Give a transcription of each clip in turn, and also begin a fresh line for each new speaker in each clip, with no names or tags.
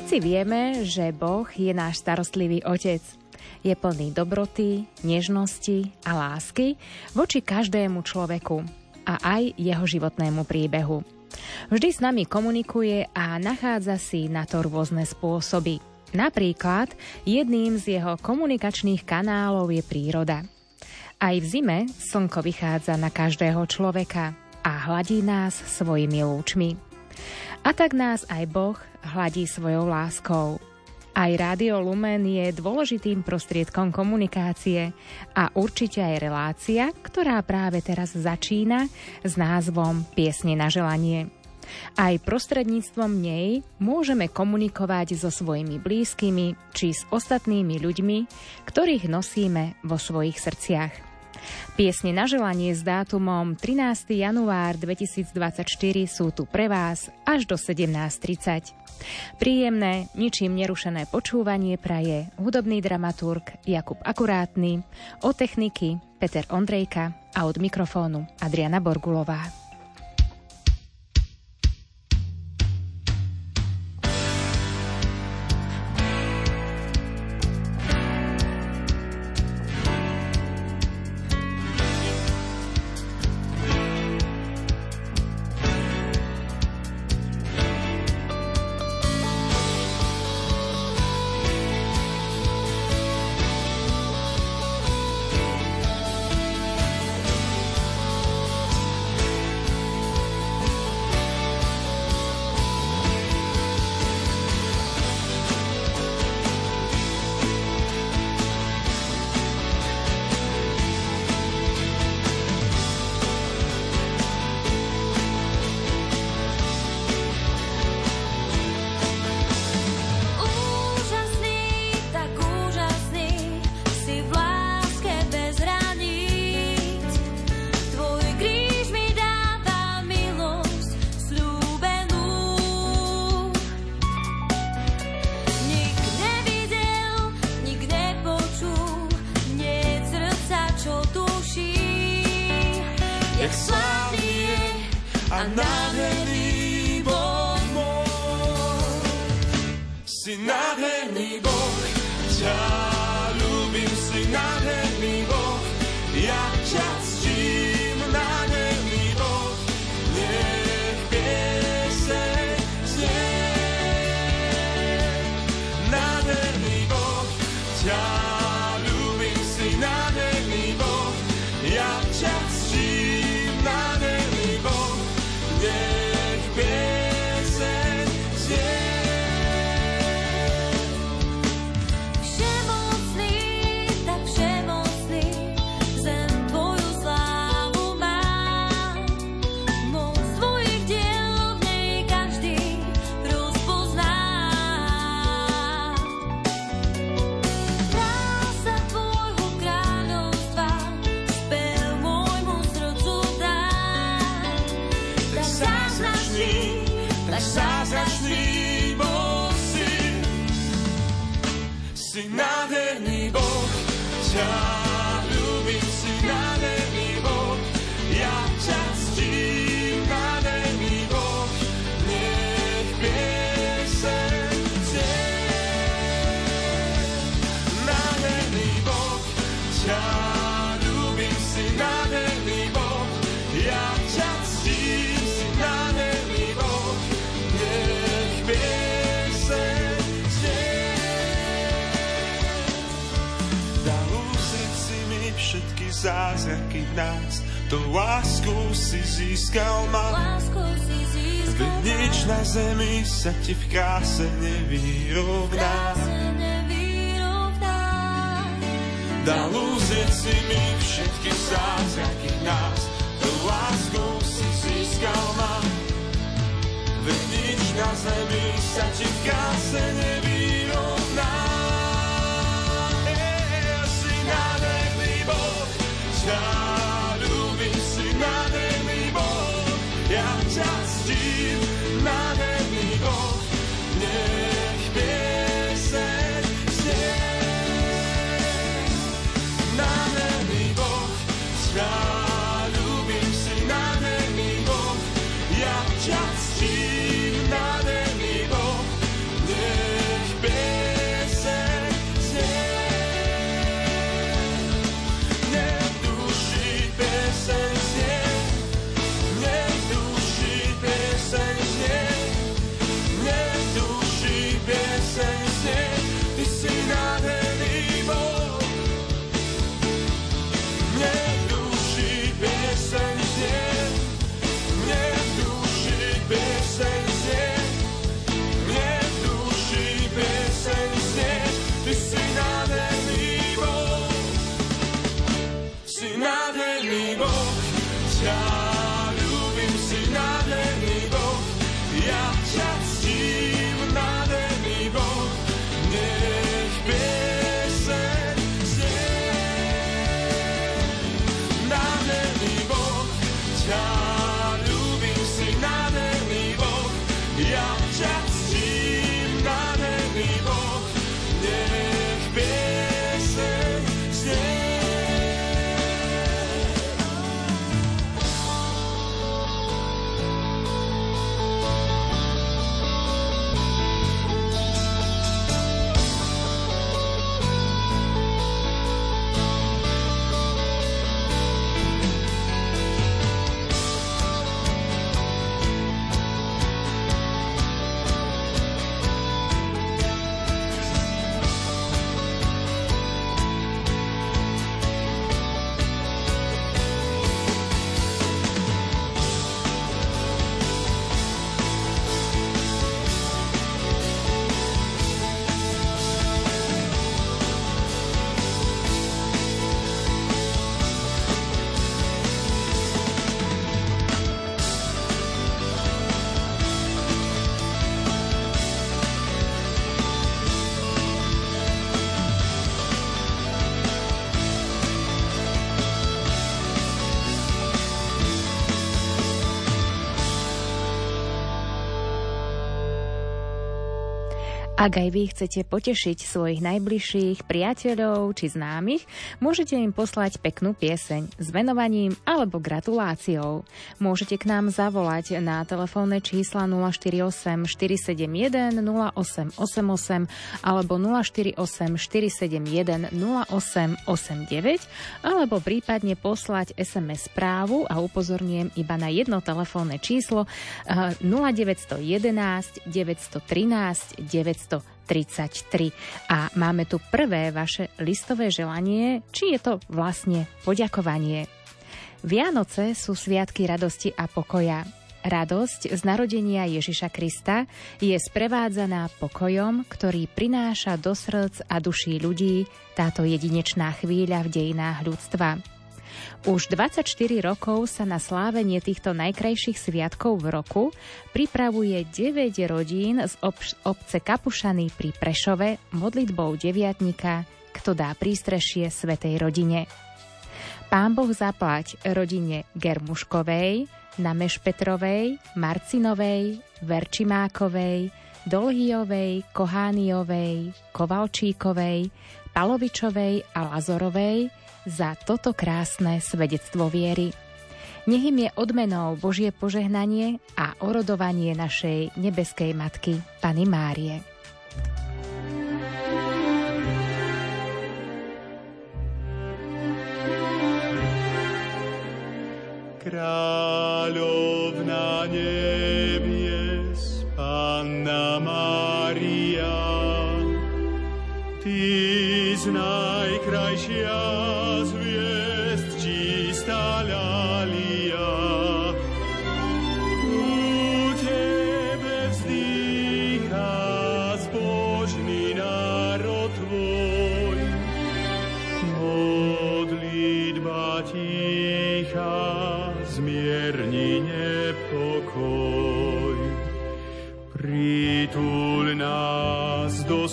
Všetci vieme, že Boh je náš starostlivý otec. Je plný dobroty, nežnosti a lásky voči každému človeku a aj jeho životnému príbehu. Vždy s nami komunikuje a nachádza si na to rôzne spôsoby. Napríklad jedným z jeho komunikačných kanálov je príroda. Aj v zime slnko vychádza na každého človeka a hladí nás svojimi lúčmi. A tak nás aj Boh hladí svojou láskou. Aj Rádio Lumen je dôležitým prostriedkom komunikácie a určite aj relácia, ktorá práve teraz začína s názvom Piesne na želanie. Aj prostredníctvom nej môžeme komunikovať so svojimi blízkymi či s ostatnými ľuďmi, ktorých nosíme vo svojich srdciach. Piesne na želanie s dátumom 13. január 2024 sú tu pre vás až do 17.30. Príjemné, ničím nerušené počúvanie praje hudobný dramaturg Jakub Akurátny, od techniky Peter Ondrejka a od mikrofónu Adriana Borgulová.
Sa ťa ctím,
Ak aj vy chcete potešiť svojich najbližších priateľov či známych, môžete im poslať peknú pieseň s venovaním alebo gratuláciou. Môžete k nám zavolať na telefónne čísla 048 471 0888 alebo 048 471 0889 alebo prípadne poslať SMS správu a upozorniem iba na jedno telefónne číslo 0911 913 900 233. A máme tu prvé vaše listové želanie, či je to vlastne poďakovanie. Vianoce sú sviatky radosti a pokoja. Radosť z narodenia Ježiša Krista je sprevádzaná pokojom, ktorý prináša do srdc a duší ľudí táto jedinečná chvíľa v dejinách ľudstva. Už 24 rokov sa na slávenie týchto najkrajších sviatkov v roku pripravuje 9 rodín z obce Kapušany pri Prešove modlitbou deviatnika Kto dá prístrešie Svetej rodine. Pán Boh zaplať rodine Germuškovej, Namešpetrovej, Marcinovej, Verčimákovej, Dolhijovej, Kohániovej, Kovalčíkovej, Palovičovej a Lazorovej za toto krásne svedectvo viery. Nech im je odmenou Božie požehnanie a orodovanie našej nebeskej matky, Pany Márie.
Kráľovna nebies, Panna Mária, Ty z najkrajšia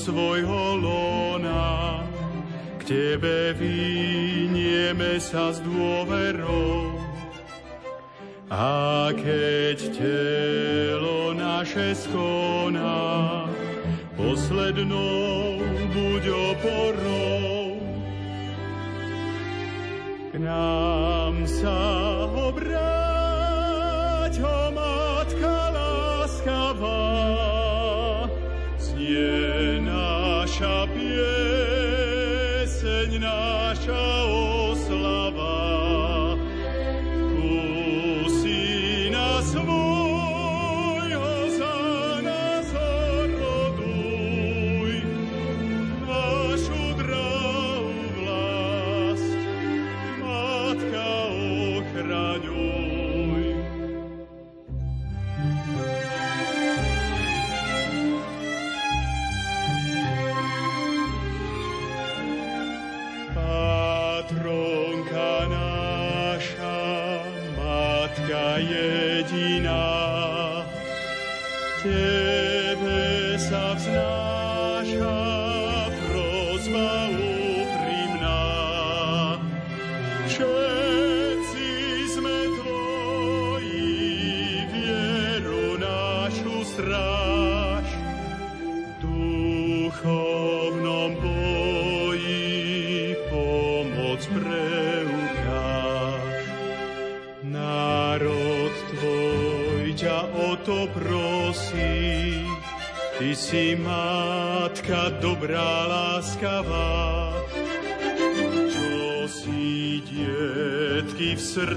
svojho lona, k Tebe vynieme sa s dôverou. A keď telo naše skoná, poslednou buď oporou. K nám sa obráť,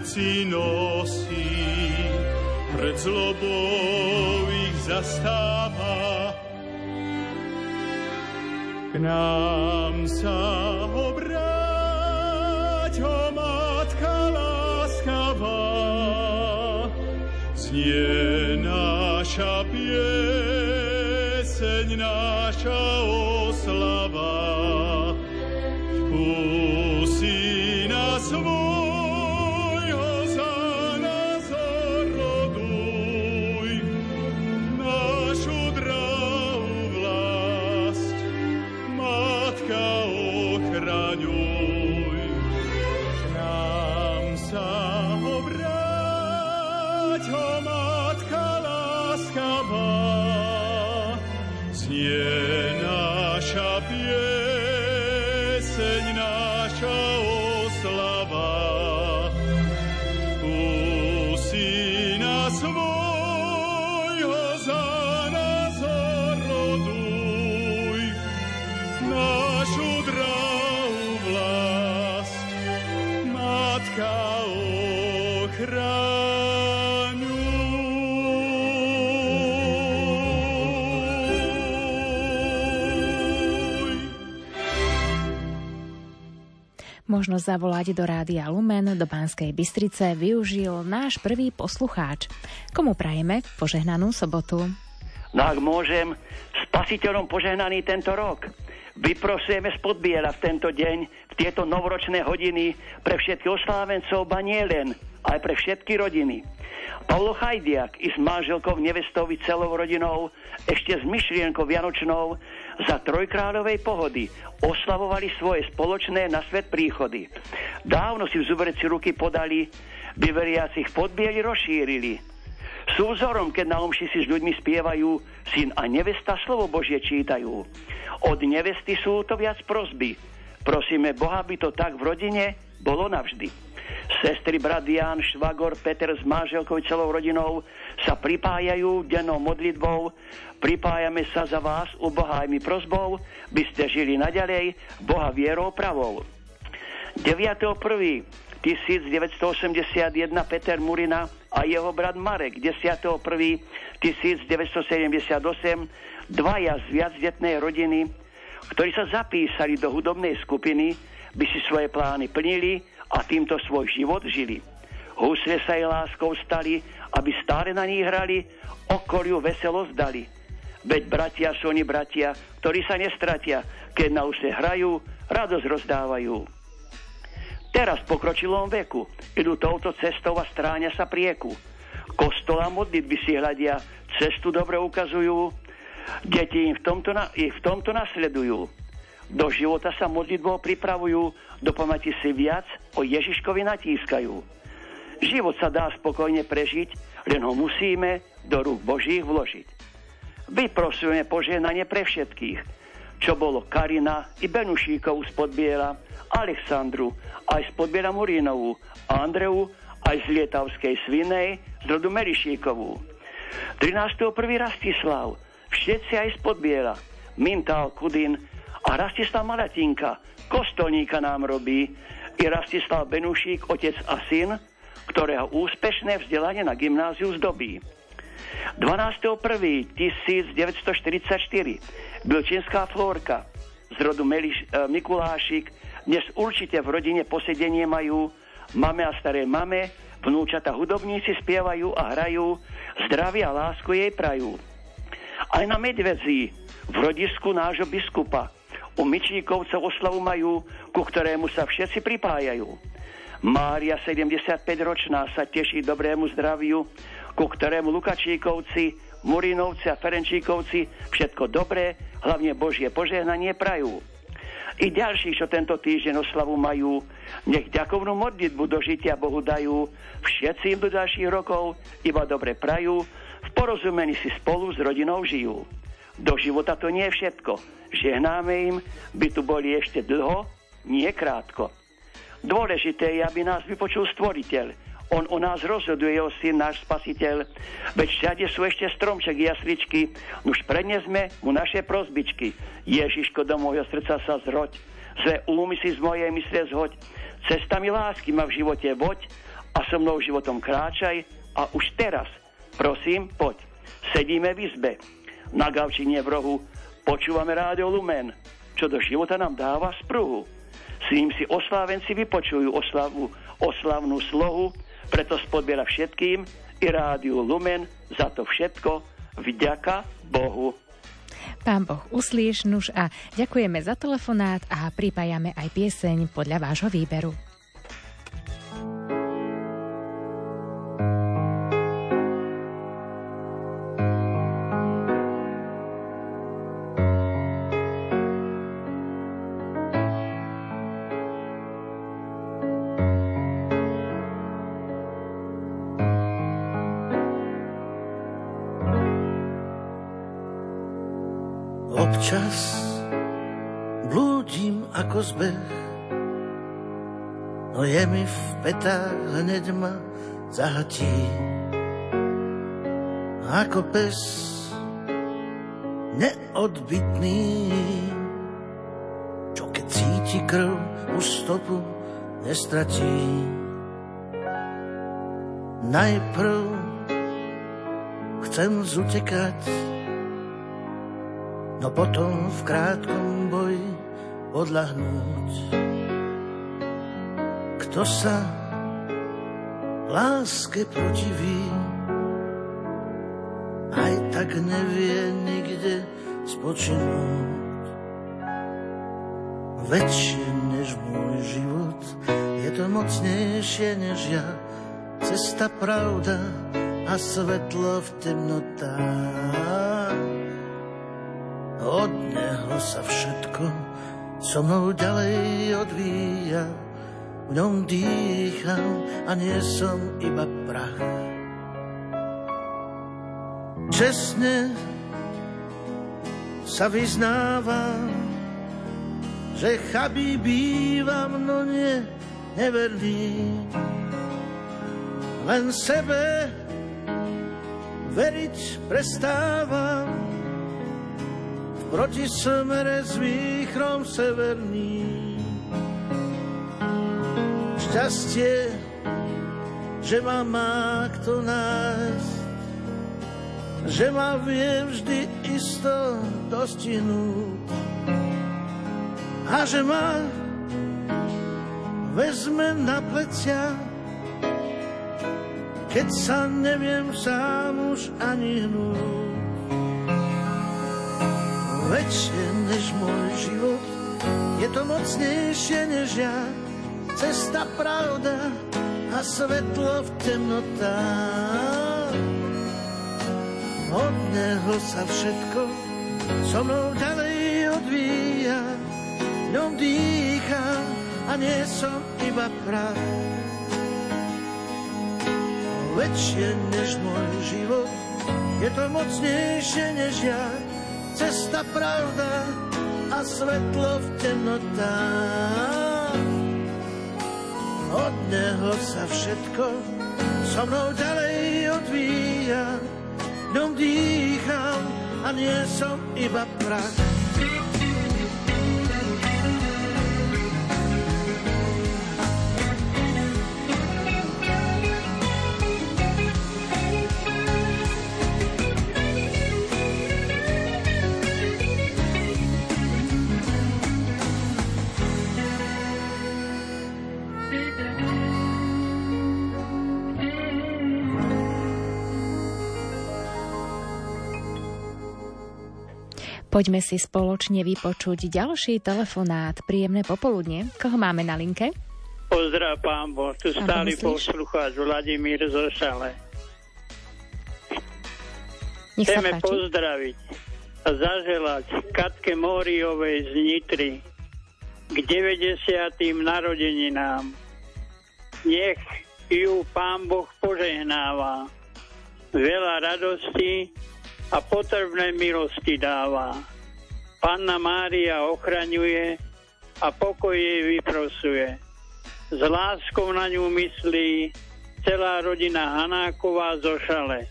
srdci nosí, pred zlobou ich zastáva. K nám sa obráť, o matka láskavá, znie naša pieseň, naša
Možnosť zavolať do Rádia Lumen do Banskej Bystrice využil náš prvý poslucháč. Komu prajeme požehnanú sobotu?
No ak môžem, spasiteľom požehnaný tento rok. Vyprosujeme z podbiela v tento deň, v tieto novoročné hodiny pre všetkých oslávencov, ba nie len, aj pre všetky rodiny. Paulo Chajdiak i s manželkou nevestovi celou rodinou ešte s myšlienkou Vianočnou za trojkráľovej pohody oslavovali svoje spoločné na svet príchody. Dávno si v zubereci ruky podali, by veriacich podbieli rozšírili. Sú vzorom, keď na omši si s ľuďmi spievajú, syn a nevesta slovo Božie čítajú. Od nevesty sú to viac prosby. Prosíme Boha, by to tak v rodine bolo navždy. Sestry, brat Jan, Švagor, Peter s manželkou celou rodinou sa pripájajú dennou modlitbou. Pripájame sa za vás, u Boha aj mi prozbou, by ste žili naďalej Boha vierou pravou. 9.1. 1981 Peter Murina a jeho brat Marek 10.1.1978 dvaja z viacdetnej rodiny, ktorí sa zapísali do hudobnej skupiny, by si svoje plány plnili a týmto svoj život žili. Husle sa jej láskou stali, aby stále na nich hrali, okoliu veselo zdali. Veď bratia sú oni bratia, ktorí sa nestratia, keď na úse hrajú, radosť rozdávajú. Teraz v pokročilom veku idú touto cestou a stráňa sa prieku. Kostola modlitby si hľadia, cestu dobre ukazujú, deti im v tomto, na, ich v tomto nasledujú. Do života sa modlitbou pripravujú, do pamäti si viac o Ježiškovi natískajú. Život sa dá spokojne prežiť, len ho musíme do rúk Božích vložiť. Vyprosujeme požehnanie pre všetkých, čo bolo Karina i Benušíkovú z Podbiera, Alexandru, aj z Podbiera Murínovú, Andreu, aj z Lietavskej Svinej, z rodu Merišíkovú. 13.1. Rastislav, všetci aj z Podbiera, Mintal, Kudin, a Rastislav Malatinka, kostolníka nám robí, i Rastislav Benušík, otec a syn, ktorého úspešné vzdelanie na gymnáziu zdobí. 12.1.1944 Bilčinská flórka z rodu Meliš, e, Mikulášik dnes určite v rodine posedenie majú mame a staré mame, vnúčata hudobníci spievajú a hrajú, zdravia a lásku jej prajú. Aj na Medvedzi, v rodisku nášho biskupa, u Myčníkovcov oslavu majú, ku ktorému sa všetci pripájajú. Mária 75-ročná sa teší dobrému zdraviu, ku ktorému Lukačíkovci, Murinovci a Ferenčíkovci všetko dobré, hlavne Božie požehnanie prajú. I ďalší, čo tento týždeň oslavu majú, nech ďakovnú modlitbu do žitia Bohu dajú, všetci im do ďalších rokov iba dobre prajú, v porozumení si spolu s rodinou žijú. Do života to nie je všetko. Žehnáme im, by tu boli ešte dlho, nie krátko. Dôležité je, aby nás vypočul stvoriteľ. On o nás rozhoduje, jeho syn, náš spasiteľ. Veď všade sú ešte stromček jasličky, už prednesme mu naše prozbičky. Ježiško, do môjho srdca sa zroď, zle úmysly z mojej mysle zhoď. Cestami lásky ma v živote voď a so mnou životom kráčaj a už teraz, prosím, poď. Sedíme v izbe, na gavčine v rohu, počúvame rádio Lumen, čo do života nám dáva spruhu. S ním si oslávenci vypočujú oslavu, oslavnú slohu, preto spodbiera všetkým i rádiu Lumen za to všetko vďaka Bohu.
Pán Boh uslíš, nuž a ďakujeme za telefonát a pripájame aj pieseň podľa vášho výberu.
Ako pes neodbitný, čo keď cíti krv, už stopu nestratí. Najprv chcem zutekať, no potom v krátkom boji odlahnúť kto sa láske protiví, aj tak nevie nikde spočinúť. Väčšie než môj život, je to mocnejšie než ja, cesta pravda a svetlo v temnotách. Od neho sa všetko so mnou ďalej odvíja, v ňom dýcham a nie som iba prach. Čestne sa vyznávam, že chabý bývam, no nie neverný. Len sebe veriť prestávam, v protismere s výchrom severný šťastie, že ma má kto nájsť, že ma vie vždy isto dostihnúť a že ma vezme na plecia, keď sa neviem sám už ani hnúť. Väčšie než môj život, je to mocnejšie než ja, cesta, pravda a svetlo v temnotách. Od neho sa všetko so mnou ďalej odvíja, ňom dýcham a nie som iba prach. Väčšie než môj život, je to mocnejšie než ja, cesta, pravda a svetlo v temnotách. Od neho sa všetko so mnou ďalej odvíja. Ňom dýcham a nie som iba prach.
Poďme si spoločne vypočuť ďalší telefonát. Príjemné popoludne. Koho máme na linke?
Pozdrav, pán Boh. Tu stály poslucháč Vladimír zo Šale.
Nech
Chceme
páči.
pozdraviť a zaželať Katke Móriovej z Nitry k 90. narodeninám. Nech ju pán Boh požehnáva. Veľa radosti a potrebné milosti dáva. Panna Mária ochraňuje a pokoj jej vyprosuje. S láskou na ňu myslí celá rodina Hanáková zo Šale.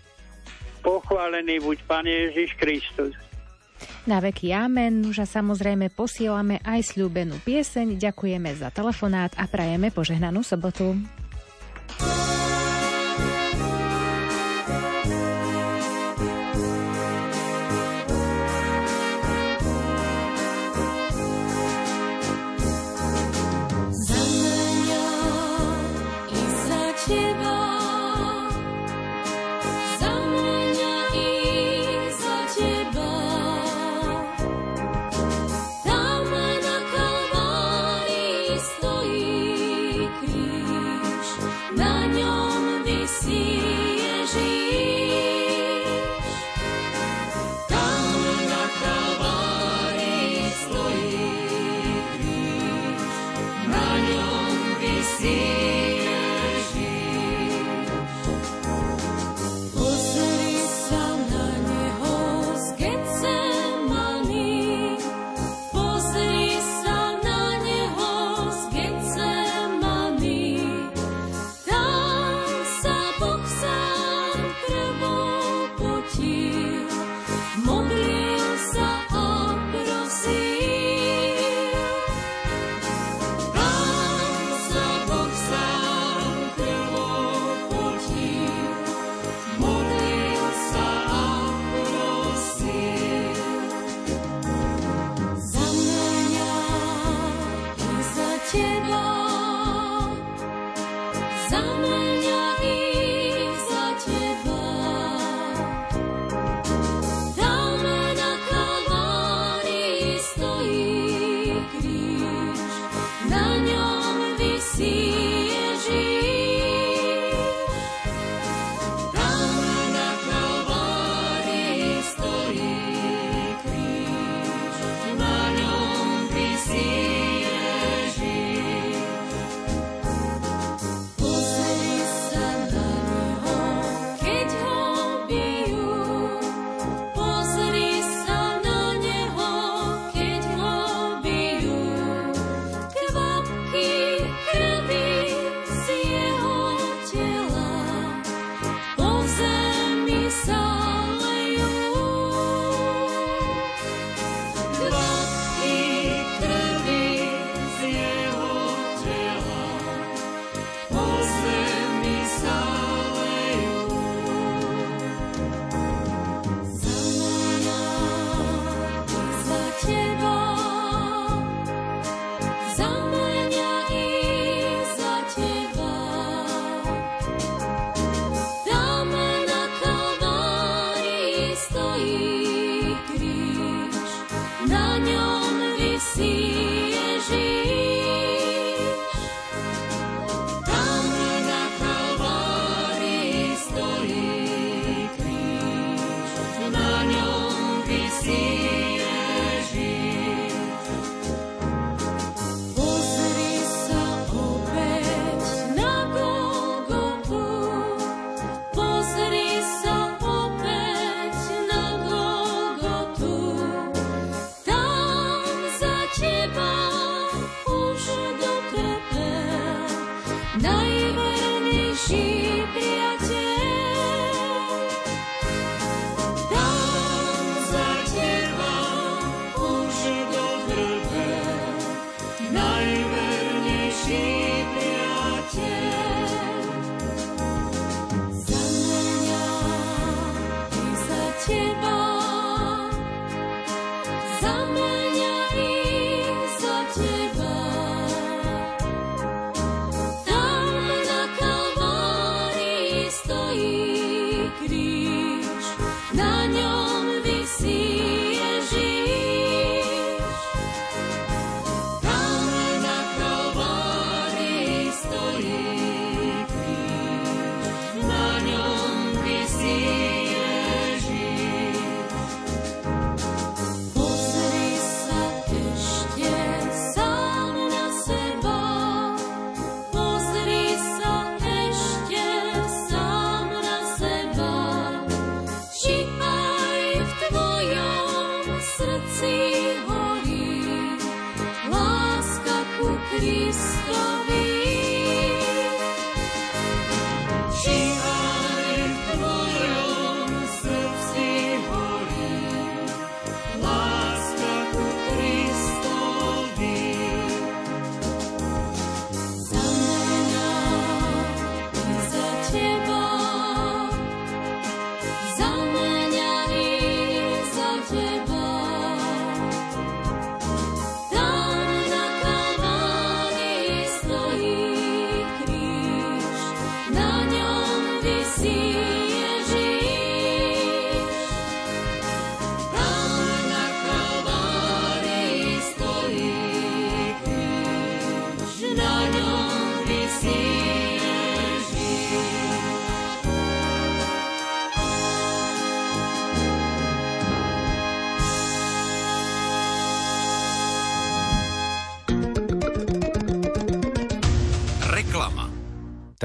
Pochválený buď Pán Ježiš Kristus.
Na veky amen. Už a samozrejme posielame aj sľúbenú pieseň. Ďakujeme za telefonát a prajeme požehnanú sobotu.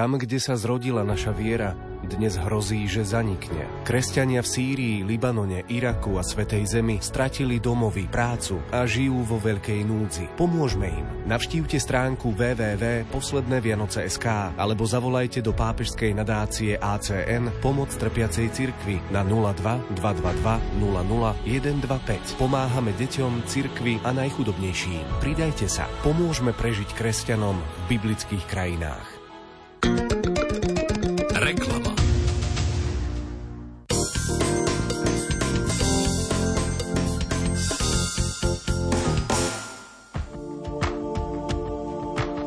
Tam,
kde sa zrodila naša viera, dnes hrozí, že zanikne. Kresťania v Sýrii, Libanone, Iraku a Svetej Zemi stratili domovy, prácu a žijú vo veľkej núdzi. Pomôžme im. Navštívte stránku www.poslednevianoce.sk alebo zavolajte do pápežskej nadácie ACN Pomoc trpiacej cirkvi na 02 222 00 Pomáhame deťom, cirkvi a najchudobnejším. Pridajte sa. Pomôžme prežiť kresťanom v biblických krajinách.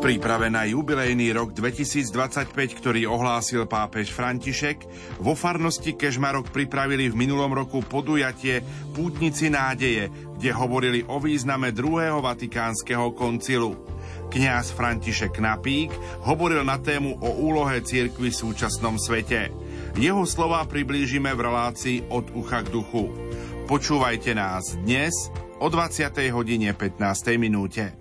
Príprave na jubilejný rok 2025, ktorý ohlásil pápež František, vo farnosti Kežmarok pripravili v minulom roku podujatie Pútnici nádeje, kde hovorili o význame druhého vatikánskeho koncilu. Kňaz František Napík hovoril na tému o úlohe cirkvy v súčasnom svete. Jeho slova priblížime v relácii od ucha k duchu. Počúvajte nás dnes o 20. hodine 15. minúte.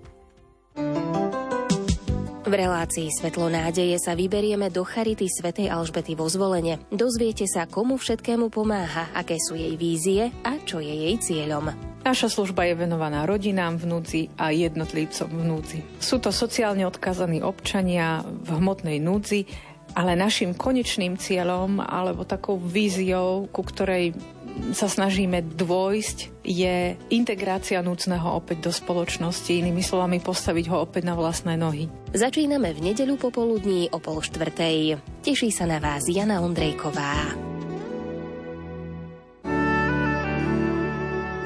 V relácii Svetlo nádeje sa vyberieme do Charity svätej Alžbety vo zvolenie. Dozviete sa, komu všetkému pomáha, aké sú jej vízie a čo je jej cieľom.
Naša služba je venovaná rodinám v núdzi a jednotlivcom v núdzi. Sú to sociálne odkazaní občania v hmotnej núdzi, ale našim konečným cieľom alebo takou víziou, ku ktorej sa snažíme dôjsť, je integrácia núcneho opäť do spoločnosti, inými slovami postaviť ho opäť na vlastné nohy.
Začíname v nedeľu popoludní o pol štvrtej. Teší sa na vás Jana Ondrejková.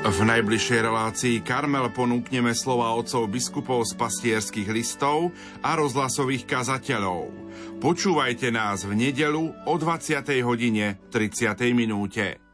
V najbližšej relácii Karmel ponúkneme slova otcov biskupov z pastierských listov a rozhlasových kazateľov. Počúvajte nás v nedelu o 20. hodine 30. minúte.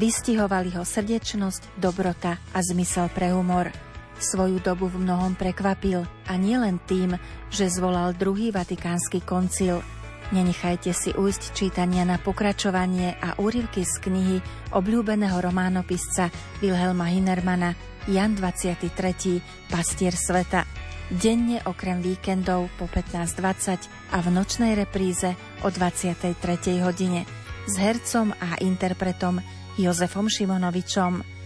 Vystihovali ho srdečnosť, dobrota a zmysel pre humor. Svoju dobu v mnohom prekvapil a nielen tým, že zvolal druhý vatikánsky koncil. Nenechajte si ujsť čítania na pokračovanie a úryvky z knihy obľúbeného románopisca Wilhelma Hinermana Jan 23. Pastier sveta. Denne okrem víkendov po 15.20 a v nočnej repríze o 23. hodine s hercom a interpretom Jozefom Šimonovičom.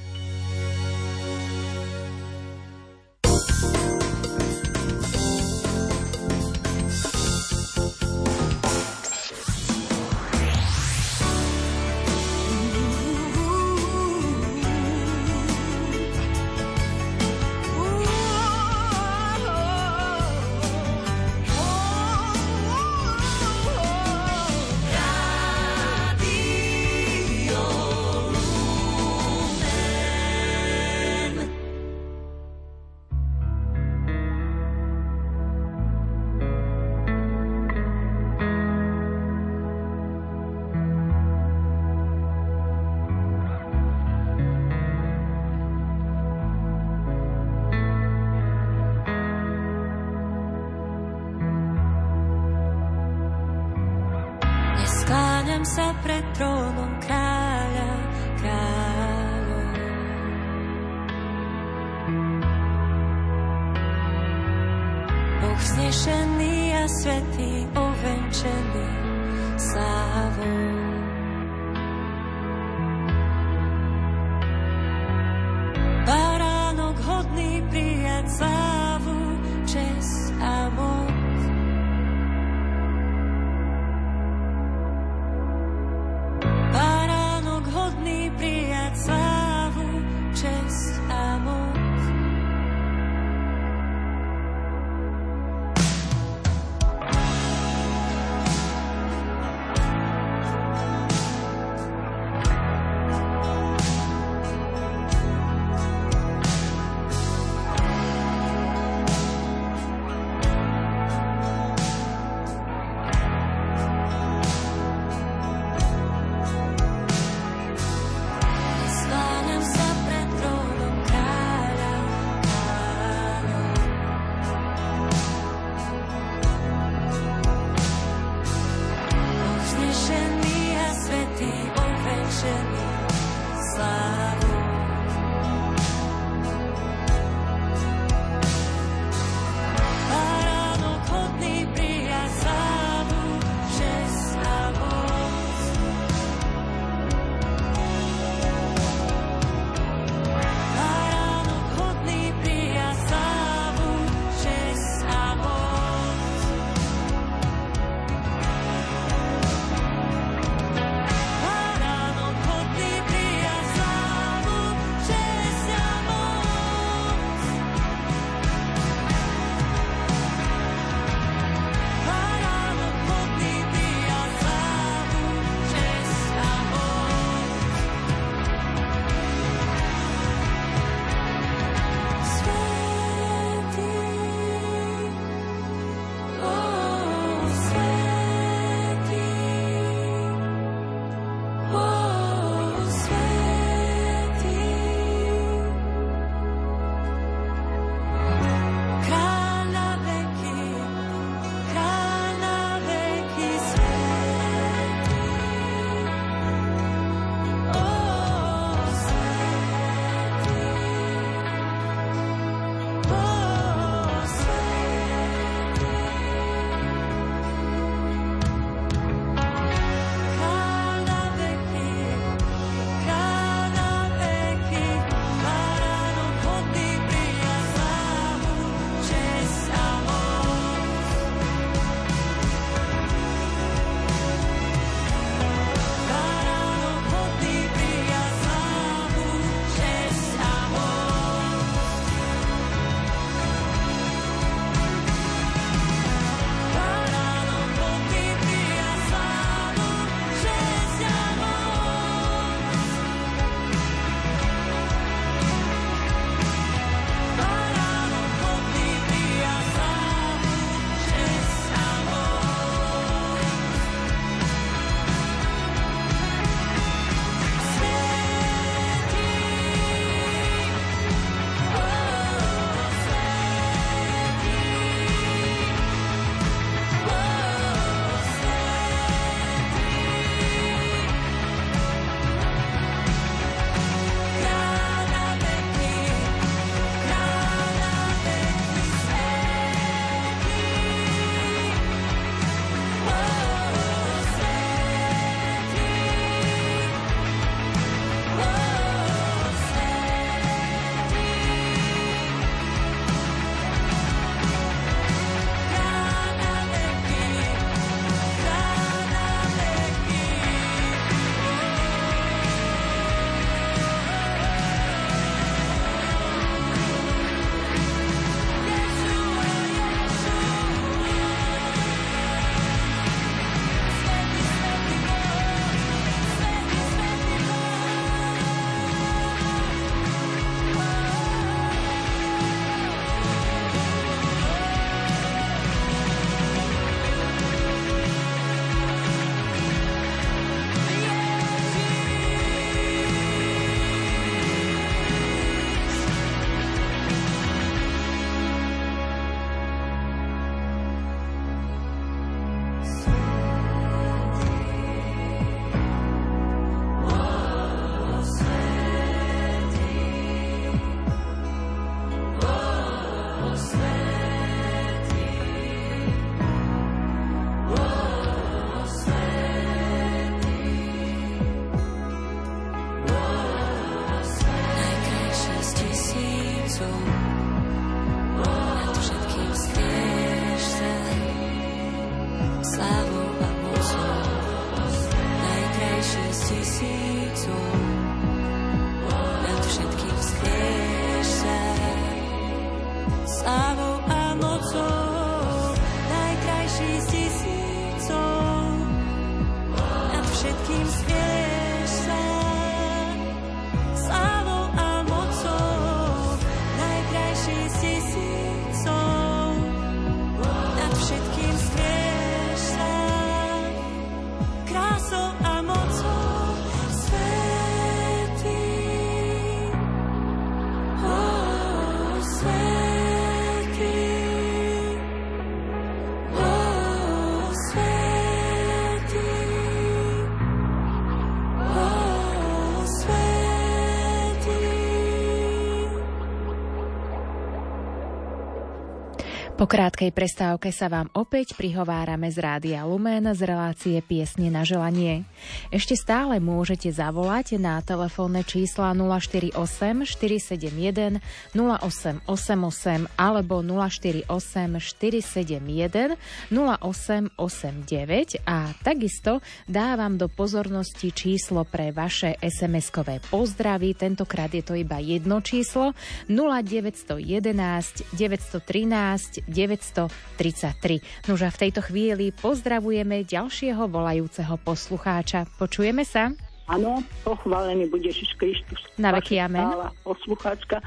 Po krátkej prestávke sa vám opäť prihovárame z Rádia Lumen z relácie Piesne na želanie. Ešte stále môžete zavolať na telefónne čísla 048 471 0888 alebo 048 471 0889 a takisto dávam do pozornosti číslo pre vaše SMS-kové pozdravy. Tentokrát je to iba jedno číslo 0911 913 933. Nož a v tejto chvíli pozdravujeme ďalšieho volajúceho poslucháča. Počujeme sa?
Áno, pochválený bude Ježiš Kristus.
Na veky amen.
Poslucháčka.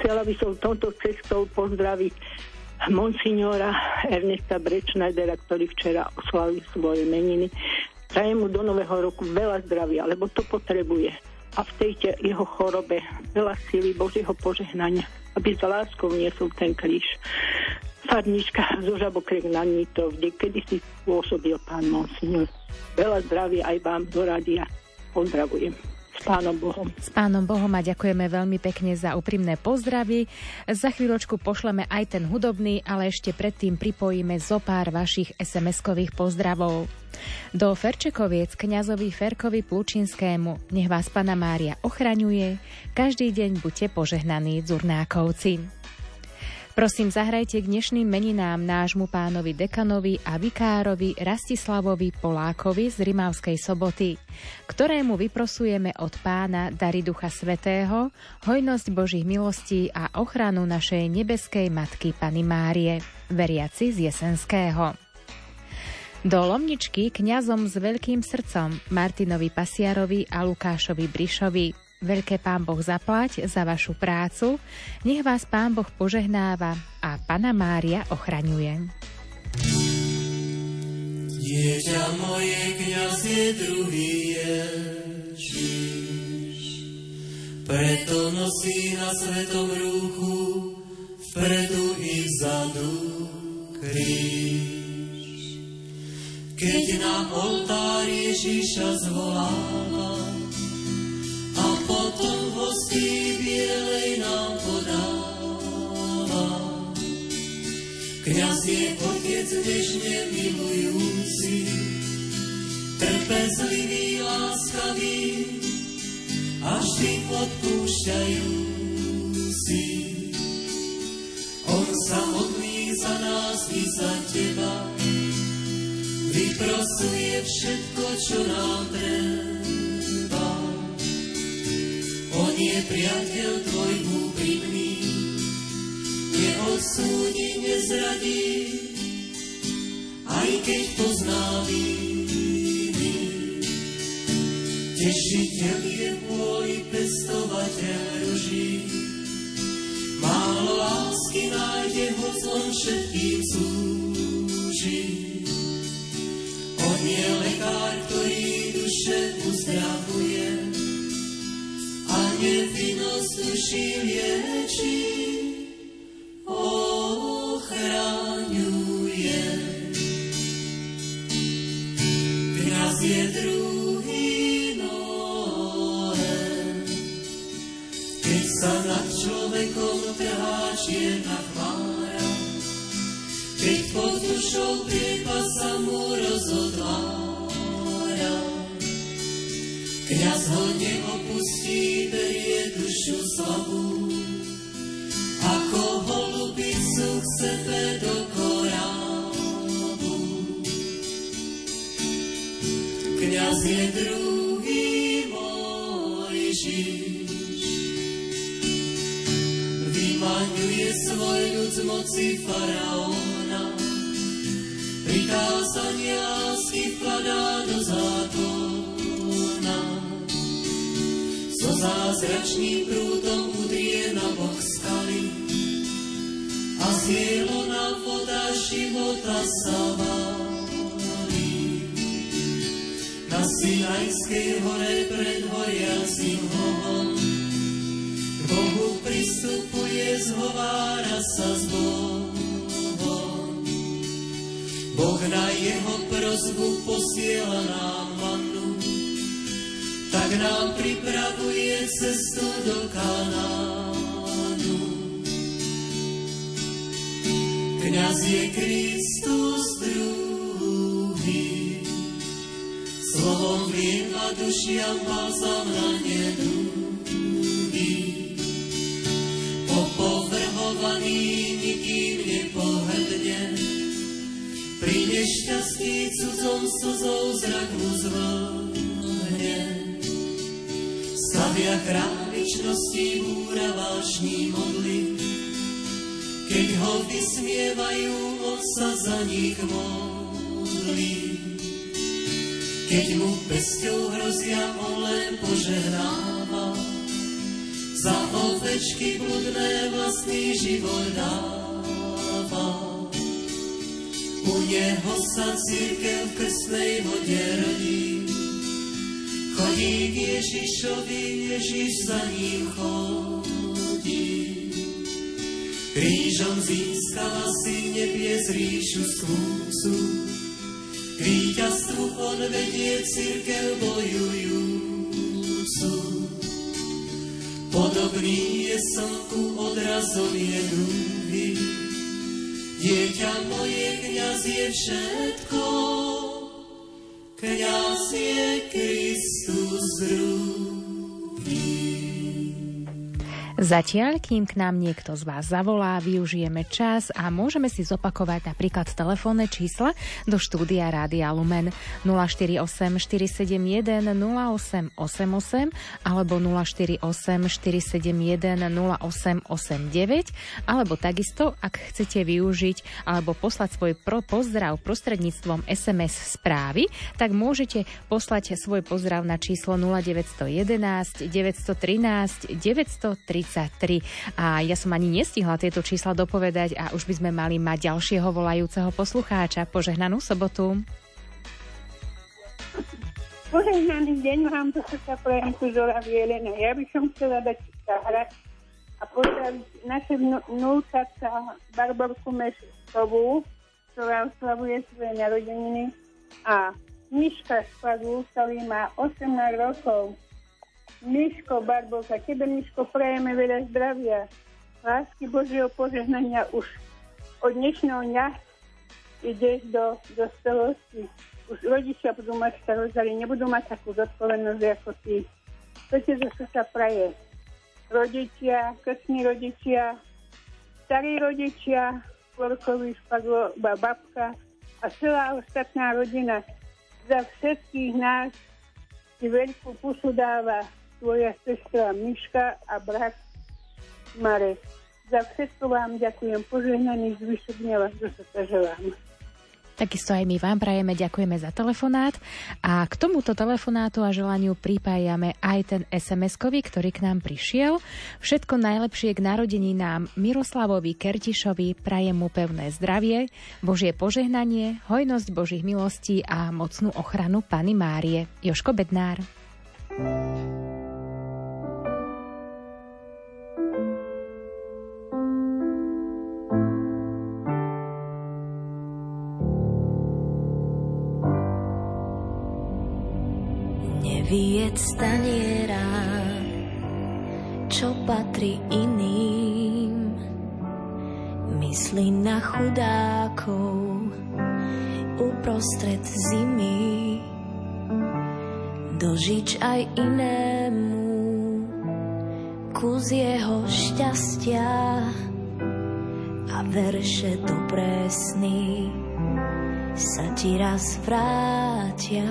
Chcela by som touto cestou pozdraviť monsignora Ernesta Brečnajdera, ktorý včera oslavil svoje meniny. Prajem mu do nového roku veľa zdravia, lebo to potrebuje. A v tejto jeho chorobe veľa síly Božieho požehnania, aby s láskou niesol ten kríž. Farnička zo Žabokrek na Nitov, kde kedysi pôsobil pán monsignor. Veľa zdravia aj vám do rádia. Pozdravujem. S pánom Bohom.
S pánom Bohom a ďakujeme veľmi pekne za úprimné pozdravy. Za chvíľočku pošleme aj ten hudobný, ale ešte predtým pripojíme zo pár vašich SMS-kových pozdravov. Do Ferčekoviec kňazovi Ferkovi Plučinskému nech vás Pana Mária ochraňuje. Každý deň buďte požehnaní dzurnákovci. Prosím, zahrajte k dnešným meninám nášmu pánovi dekanovi a vikárovi Rastislavovi Polákovi z Rimavskej soboty, ktorému vyprosujeme od pána Dary Ducha Svetého, hojnosť Božích milostí a ochranu našej nebeskej Matky Pany Márie, veriaci z Jesenského. Do Lomničky kňazom s veľkým srdcom Martinovi Pasiarovi a Lukášovi Brišovi Veľké pán Boh zaplať za vašu prácu, nech vás pán Boh požehnáva a Pana Mária ochraňuje.
Dieťa moje, kniaz je druhý Ježiš. Preto nosí na svetom rúchu, vpredu i vzadu kríž. Keď na oltár Ježiša zvoláva, potom v hostí bielej nám podáva. Kňaz je otec nežne milujúci, trpezlivý, láskavý a vždy odpúšťajúci. On sa modlí za nás i za teba, vyprosuje všetko, čo nám treba. On je priateľ tvoj úprimný, neodsúdi, nezradí, aj keď pozná viny. Tešiteľ je môj pestovateľ ruží, málo lásky nájde, hoc on všetkým slúži. On je lekár, ktorý duše uzdravuje, keď pod dušou priepas sa mu rozotvára. Kňaz ho neopustí, berie dušu slabú, ako holubicu k sebe do korábu. Kňaz je druhý Mojžiš, vymaňuje svoj ľud z moci faraóna. Prikázania lásky vkladá do zákona. Zázračným prúdom udrie na bok skaly a z na voda života sa válí. Na Sinajskej hore pred horiacim hovom Bohu pristupuje, zhovára sa s Bohom. Boh na jeho prozbu posiela nám tak nám pripravuje cestu do Kanánu. Kňaz je Kristus druhý, slovom vlieva dušiam balzam na nedúhy. Popovrhovaný nikým nepohrdne, pri nešťastí cudzom slzou zrak mu zvlhne. Stavia chrámičnosti búra vášní modly, keď ho vysmievajú, on sa za nich modlí. Keď mu pesťou hrozia, on len požehnáva, za ovečky bludné vlastný život dáva. U neho sa církev v krstnej vode rodí, chodí k Ježišovi, Ježiš za ním chodí. Krížom získala si nebies ríšu skúcu, k víťazstvu on vedie církev bojujúcu. Podobný je slnku odrazom je druhý, dieťa moje kniaz je všetko, kniaz je Kristus druhý.
Zatiaľ, kým k nám niekto z vás zavolá, využijeme čas a môžeme si zopakovať napríklad telefónne čísla do štúdia Rádia Lumen. 048 471 0888 alebo 048 471 0889 alebo takisto, ak chcete využiť alebo poslať svoj pro pozdrav prostredníctvom SMS správy, tak môžete poslať svoj pozdrav na číslo 0911 913 930 33. A ja som ani nestihla tieto čísla dopovedať a už by sme mali mať ďalšieho volajúceho poslucháča. Požehnanú sobotu.
Požehnaný deň vám to sa prajem tu Zora Jelena. Ja by som chcela dať zahrať a pozdraviť naše vnúčatka Barborku Meškovú, ktorá oslavuje svoje narodeniny a Miška Špagu, ktorý má 18 rokov. Miško Barboka, tebe Miško prajeme veľa zdravia, lásky Božieho požehnania už od dnešného dňa ideš do dospelosti. Už rodičia budú mať starosť, ale nebudú mať takú zodpovednosť ako ty. To ti zase sa praje. Rodičia, krstní rodičia, starí rodičia, Florkovi spadlo babka a celá ostatná rodina. Za všetkých nás si veľkú pusu dáva tvoja sestra Miška a brat Marek. Za všetko vám ďakujem. Požehnaný zvyšok dňa vás želám.
Takisto aj my vám prajeme, ďakujeme za telefonát a k tomuto telefonátu a želaniu pripájame aj ten SMS-kový, ktorý k nám prišiel. Všetko najlepšie k narodení nám Miroslavovi Kertišovi, prajem mu pevné zdravie, Božie požehnanie, hojnosť Božích milostí a mocnú ochranu Pany Márie. Joško Bednár.
Vyjed staniera, čo patrí iným. Myslí na chudákov uprostred zimy, dožič aj inému kus jeho šťastia a verše do presný sa ti raz vrátia.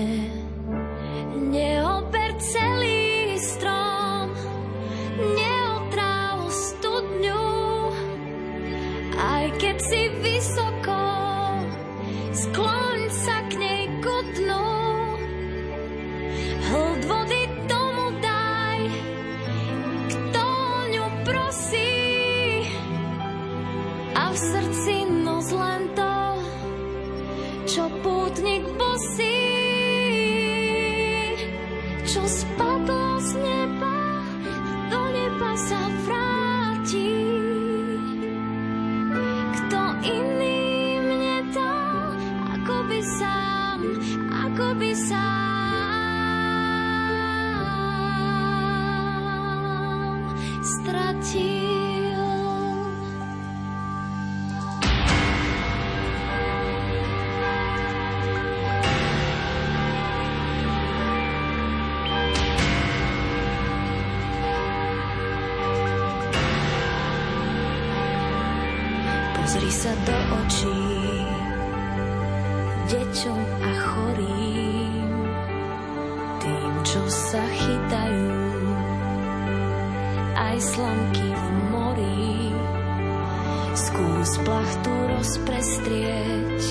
Neober celý strom, neotráv studňu, aj keď si vysoko, skloň sa k nej ku aj slamky v mori. Skús plachtu rozprestrieť,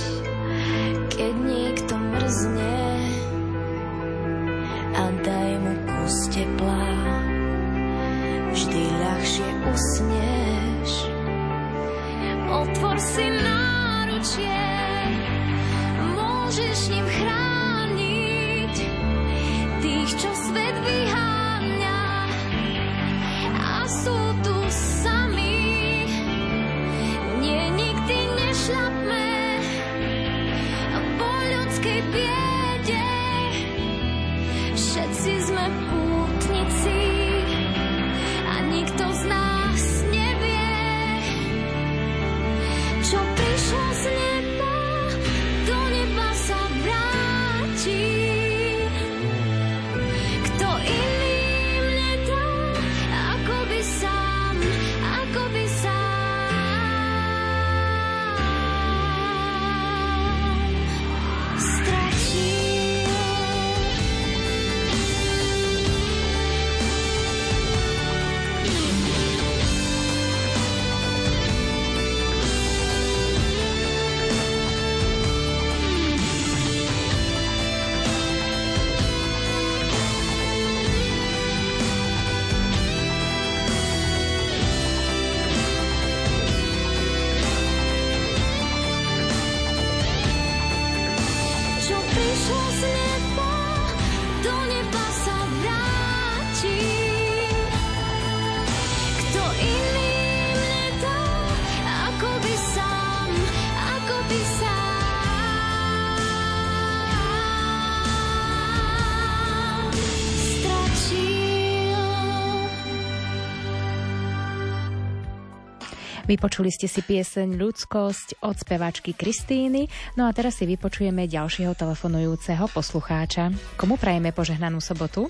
Vypočuli ste si pieseň Ľudskosť od speváčky Kristíny, no a teraz si vypočujeme ďalšieho telefonujúceho poslucháča. Komu prajeme požehnanú sobotu?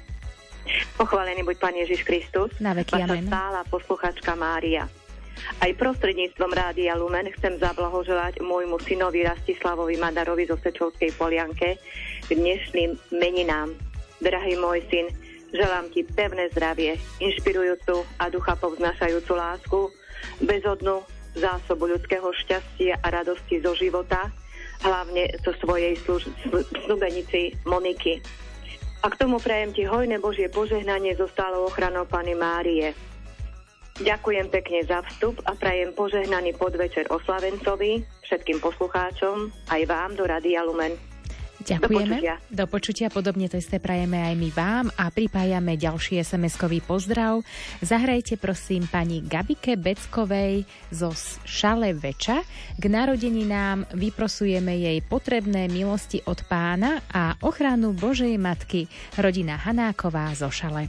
Pochválený buď Pán Ježiš Kristus,
Na veky amen.
stála posluchačka Mária. Aj prostredníctvom Rádia Lumen chcem zablahoželať môjmu synovi Rastislavovi Madarovi zo Sečovskej Polianke k dnešným meninám. Drahý môj syn, želám ti pevné zdravie, inšpirujúcu a ducha povznášajúcu lásku, bezodnú zásobu ľudského šťastia a radosti zo života, hlavne zo svojej snubenici Moniky. A k tomu prajem ti hojné Božie požehnanie zo stálou ochranou Pany Márie. Ďakujem pekne za vstup a prajem požehnaný podvečer oslavencovi, všetkým poslucháčom, aj vám do Radia Lumen.
Ďakujeme.
počutia.
Do počutia. Podobne to isté prajeme aj my vám a pripájame ďalší SMS-kový pozdrav. Zahrajte prosím pani Gabike Beckovej zo Šale Veča. K narodeninám vyprosujeme jej potrebné milosti od pána a ochranu Božej Matky, rodina Hanáková zo Šale.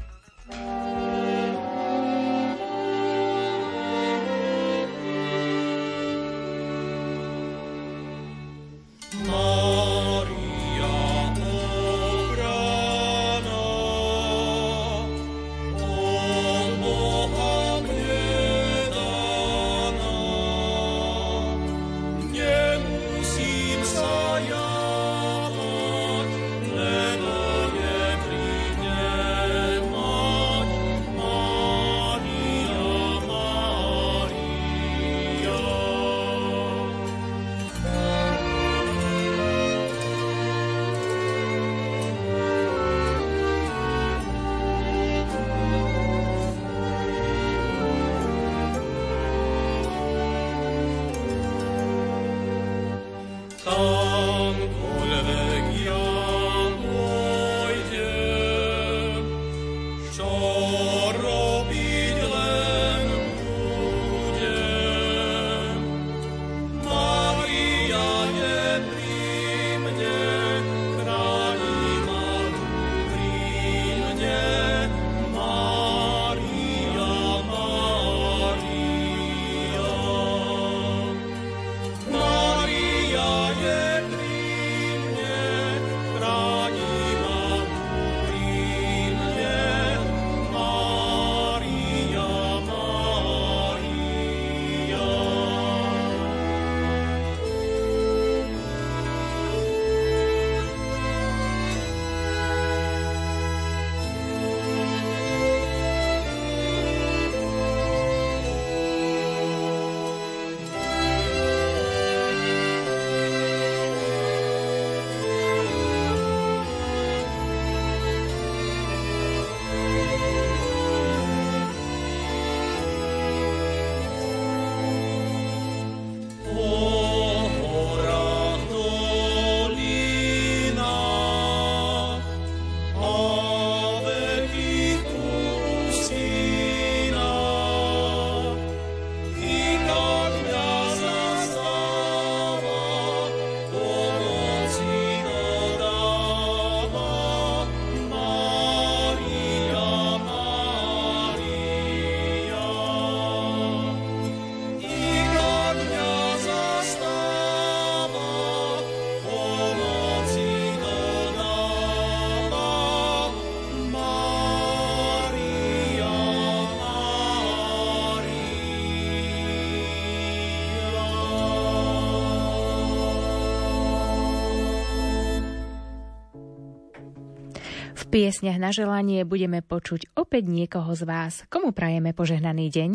Piesňach na želanie budeme počuť opäť niekoho z vás. Komu prajeme požehnaný deň?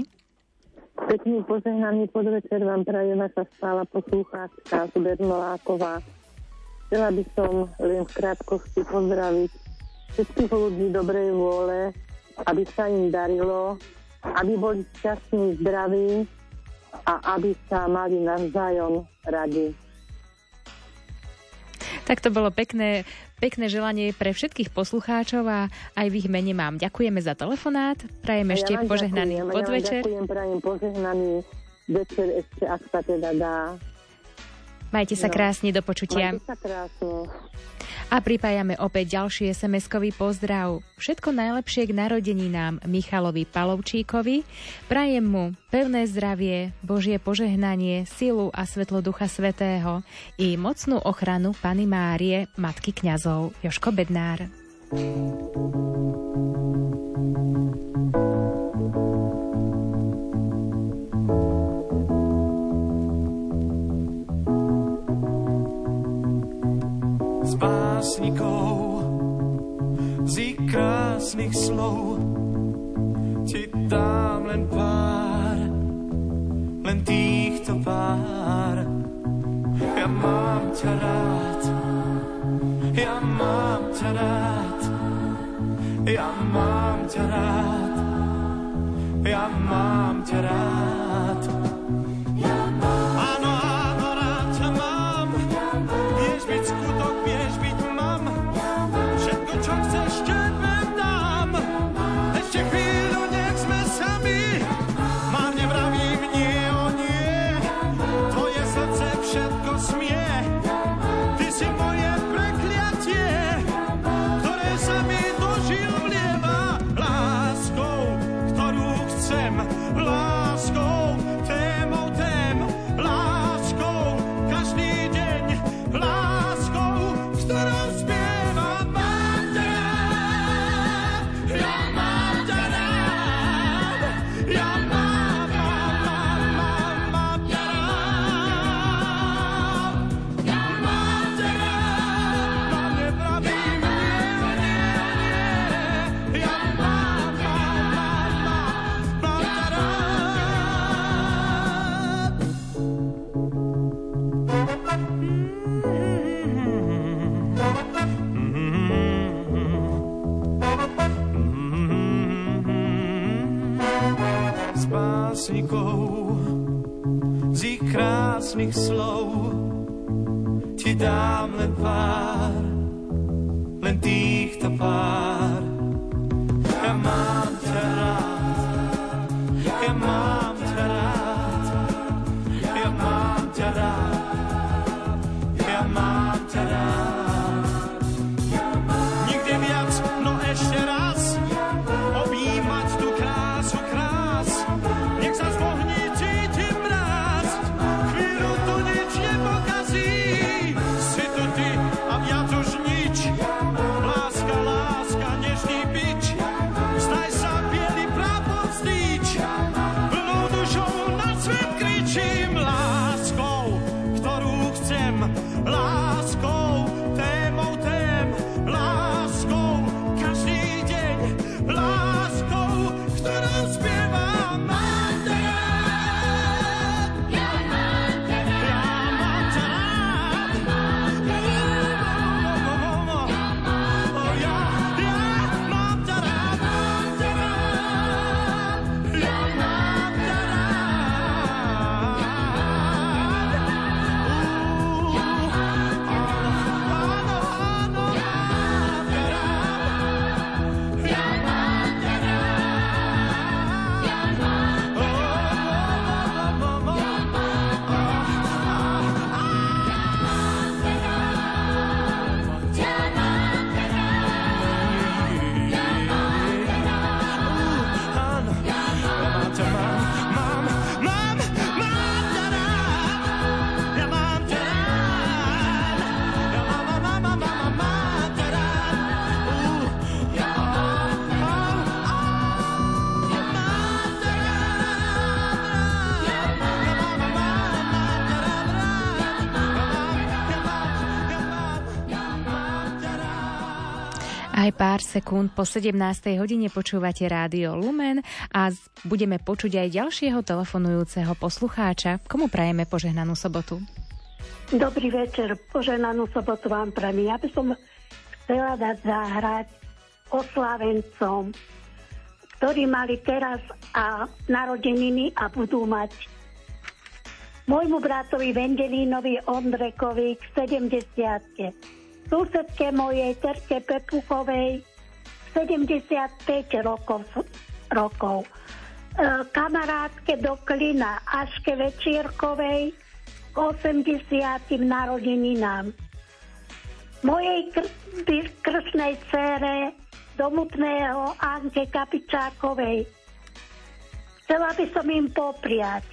Pekný požehnaný podvečer vám praje vaša stála poslucháčka Bernoláková. Chcela by som len v krátkosti pozdraviť všetkých ľudí dobrej vôle, aby sa im darilo, aby boli šťastní, zdraví a aby sa mali navzájom radi.
Tak to bolo pekné, pekné želanie pre všetkých poslucháčov a aj v ich mene mám. Ďakujeme za telefonát, prajem ešte ja požehnaný ďakujem, podvečer.
Ja ďakujem, prajem požehnaný večer ešte, ak sa teda dá.
Majte sa no. krásne, do počutia.
Majte sa krásne.
A pripájame opäť ďalší SMS-kový pozdrav. Všetko najlepšie k narodeninám Michalovi Palovčíkovi. Prajem mu pevné zdravie, Božie požehnanie, silu a svetlo Ducha Svetého i mocnú ochranu Pany Márie, Matky kňazov. Joško Bednár.
Básnikov, z ich krásnych slov ti dám len pár, len týchto pár. Ja mám ťa rád, ja mám ťa rád, ja mám ťa rád, ja mám ťa rád. Krásnych slov ti dám pár
sekúnd po 17. hodine počúvate rádio Lumen a budeme počuť aj ďalšieho telefonujúceho poslucháča. Komu prajeme požehnanú sobotu?
Dobrý večer, požehnanú sobotu vám prajem. Ja by som chcela dať zahrať oslavencom, ktorí mali teraz a narodeniny a budú mať môjmu bratovi Vendelínovi Ondrekovi k 70 susedke mojej Terke Pepuchovej 75 rokov, rokov. E, kamarátke do Klina Aške Večierkovej k 80. narodeninám. Mojej kr- kršnej cére domutného Anke Kapičákovej. Chcela by som im popriať.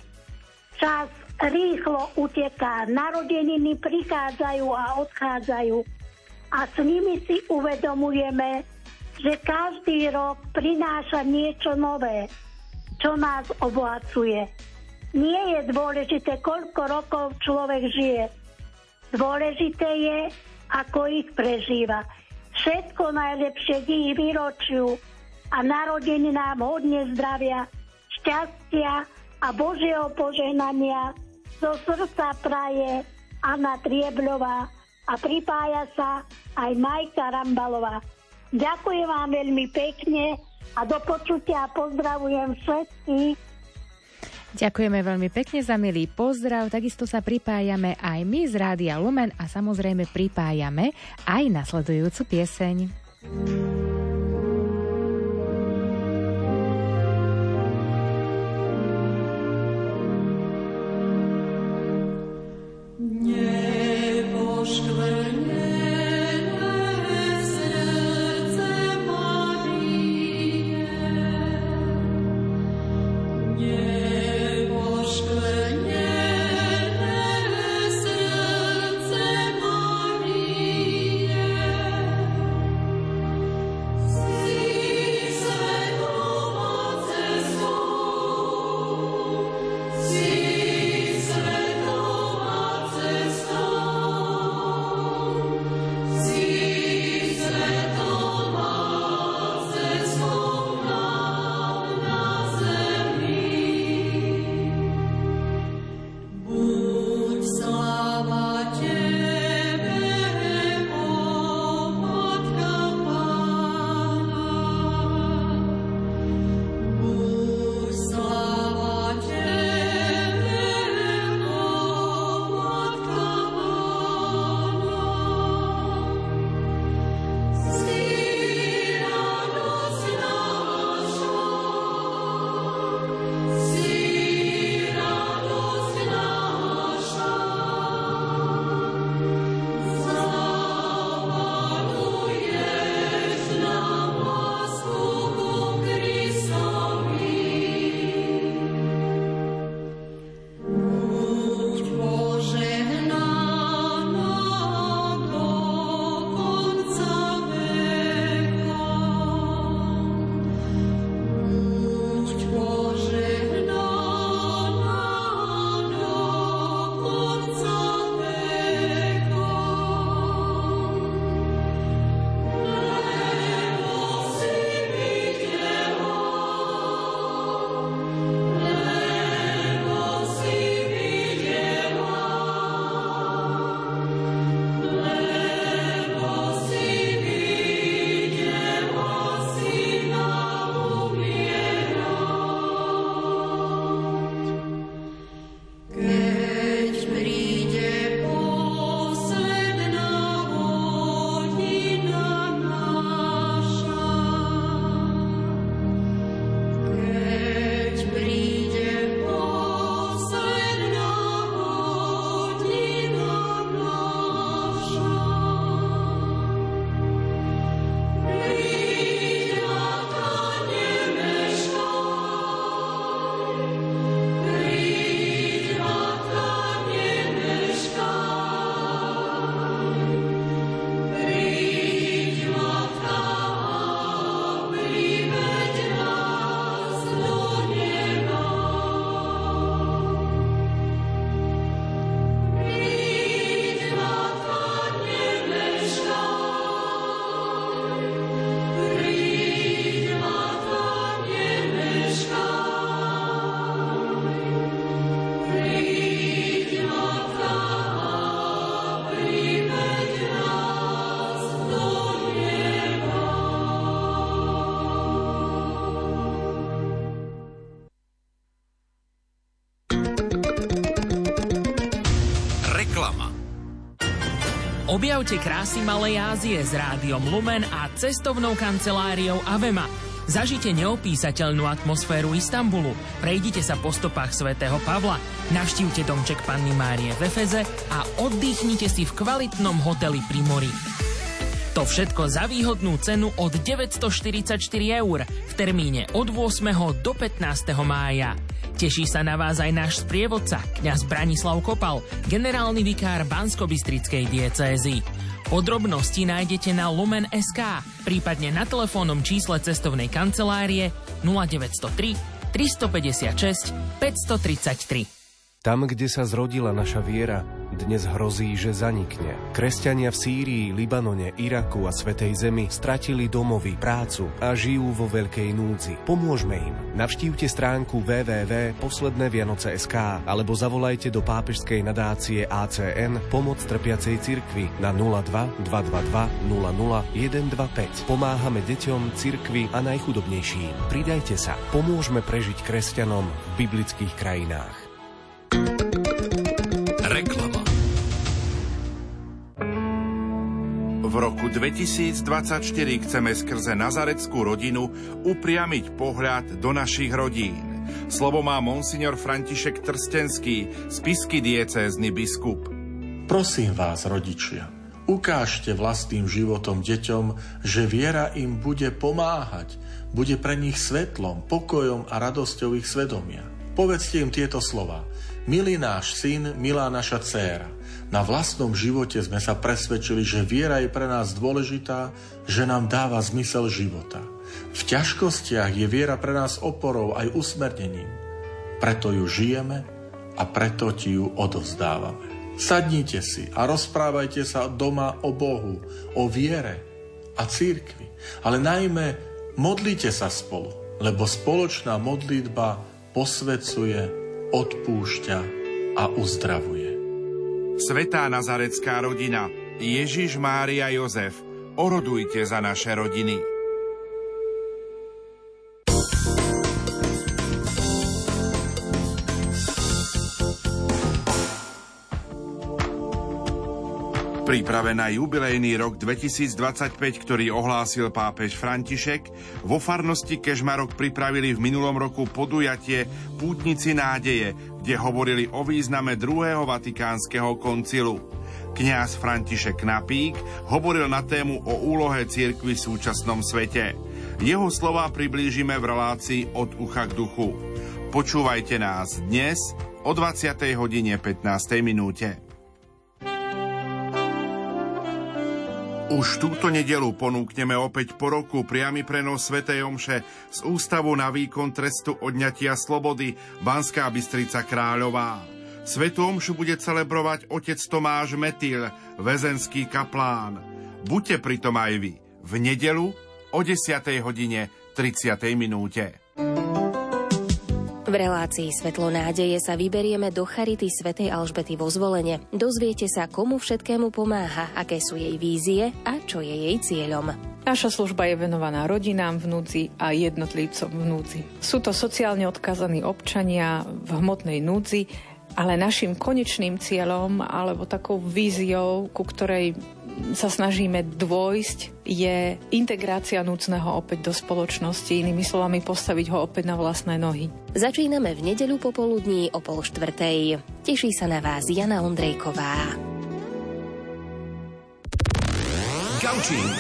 Čas rýchlo uteká, narodeniny prichádzajú a odchádzajú a s nimi si uvedomujeme, že každý rok prináša niečo nové, čo nás obohacuje. Nie je dôležité, koľko rokov človek žije. Dôležité je, ako ich prežíva. Všetko najlepšie k ich výročiu a narodení nám hodne zdravia, šťastia a Božieho požehnania zo srdca praje Anna Triebľová a pripája sa aj Majka Rambalová. Ďakujem vám veľmi pekne a do počutia pozdravujem všetkých.
Ďakujeme veľmi pekne za milý pozdrav, takisto sa pripájame aj my z Rádia Lumen a samozrejme pripájame aj nasledujúcu pieseň.
Objavte krásy Malej Ázie s rádiom Lumen a cestovnou kanceláriou Avema. Zažite neopísateľnú atmosféru Istanbulu, prejdite sa po stopách svätého Pavla, navštívte domček Panny Márie v Efeze a oddychnite si v kvalitnom hoteli pri mori. To všetko za výhodnú cenu od 944 eur v termíne od 8. do 15. mája. Teší sa na vás aj náš sprievodca, kňaz Branislav Kopal, generálny vikár Bansko-Bystrickej diecézy. Podrobnosti nájdete na Lumen.sk, prípadne na telefónnom čísle cestovnej kancelárie 0903 356 533.
Tam, kde sa zrodila naša viera, dnes hrozí, že zanikne. Kresťania v Sýrii, Libanone, Iraku a Svetej Zemi stratili domovy, prácu a žijú vo veľkej núdzi. Pomôžme im. Navštívte stránku www.poslednevianoce.sk alebo zavolajte do pápežskej nadácie ACN Pomoc trpiacej cirkvi na 02 222 00 125. Pomáhame deťom, cirkvi a najchudobnejším. Pridajte sa. Pomôžme prežiť kresťanom v biblických krajinách.
V roku 2024 chceme skrze nazareckú rodinu upriamiť pohľad do našich rodín. Slovo má monsignor František Trstenský, spisky diecézny biskup.
Prosím vás, rodičia, ukážte vlastným životom deťom, že viera im bude pomáhať, bude pre nich svetlom, pokojom a radosťou ich svedomia. Povedzte im tieto slova. Milý náš syn, milá naša dcéra, na vlastnom živote sme sa presvedčili, že viera je pre nás dôležitá, že nám dáva zmysel života. V ťažkostiach je viera pre nás oporou aj usmernením. Preto ju žijeme a preto ti ju odovzdávame. Sadnite si a rozprávajte sa doma o Bohu, o viere a církvi. Ale najmä modlite sa spolu, lebo spoločná modlitba posvecuje, odpúšťa a uzdravuje.
Svetá nazarecká rodina, Ježiš, Mária, Jozef, orodujte za naše rodiny. Príprave na jubilejný rok 2025, ktorý ohlásil pápež František, vo farnosti Kežmarok pripravili v minulom roku podujatie Pútnici nádeje, kde hovorili o význame druhého vatikánskeho koncilu. Kňaz František Napík hovoril na tému o úlohe cirkvy v súčasnom svete. Jeho slova priblížime v relácii od ucha k duchu. Počúvajte nás dnes o 20. hodine 15. minúte. Už túto nedelu ponúkneme opäť po roku priamy prenos Sv. Omše z Ústavu na výkon trestu odňatia slobody Banská Bystrica Kráľová. Svetu Omšu bude celebrovať otec Tomáš Metil, väzenský kaplán. Buďte pritom aj vy v nedelu o 10. hodine 30. minúte.
V relácii Svetlo nádeje sa vyberieme do Charity svätej Alžbety vo zvolenie. Dozviete sa, komu všetkému pomáha, aké sú jej vízie a čo je jej cieľom.
Naša služba je venovaná rodinám v núdzi a jednotlivcom v núdzi. Sú to sociálne odkazaní občania v hmotnej núdzi, ale našim konečným cieľom alebo takou víziou, ku ktorej sa snažíme dôjsť, je integrácia núcneho opäť do spoločnosti, inými slovami postaviť ho opäť na vlastné nohy.
Začíname v nedeľu popoludní o pol štvrtej. Teší sa na vás Jana Ondrejková.
Gaučing.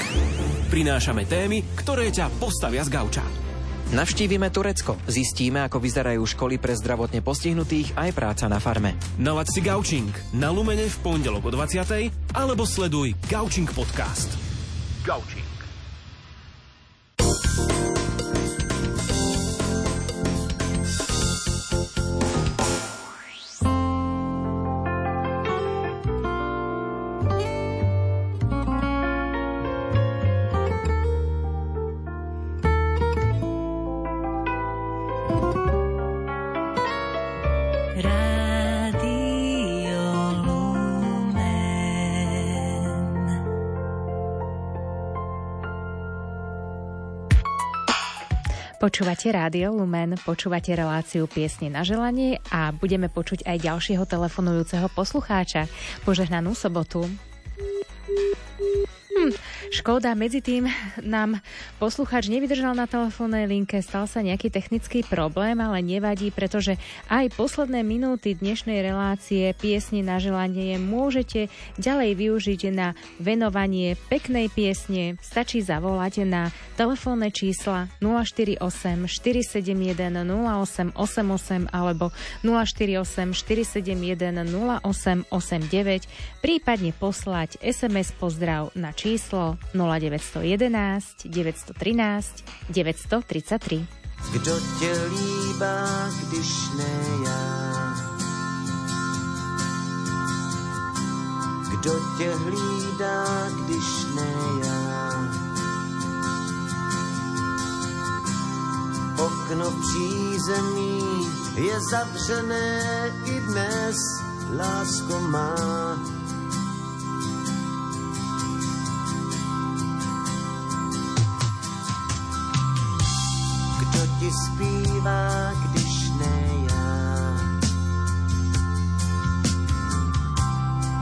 Prinášame témy, ktoré ťa postavia z gauča.
Navštívime Turecko, zistíme, ako vyzerajú školy pre zdravotne postihnutých aj práca na farme.
Nalaď si Gaučing na Lumene v pondelok o 20. alebo sleduj Gaučing podcast. Gaučing.
Počúvate Rádio Lumen, počúvate reláciu Piesne na želanie a budeme počuť aj ďalšieho telefonujúceho poslucháča. Požehnanú sobotu. Škoda, medzi tým nám poslucháč nevydržal na telefónnej linke, stal sa nejaký technický problém, ale nevadí, pretože aj posledné minúty dnešnej relácie piesni na želanie môžete ďalej využiť na venovanie peknej piesne. Stačí zavolať na telefónne čísla 048 471 0888 alebo 048 471 0889, prípadne poslať SMS pozdrav na číslo 0911 913 933.
Kdo tě líbá, když ne já? Kdo tě hlídá, když ne já? Okno přízemí je zavřené i dnes, lásko má. Kdo ti zpívá, když ne já?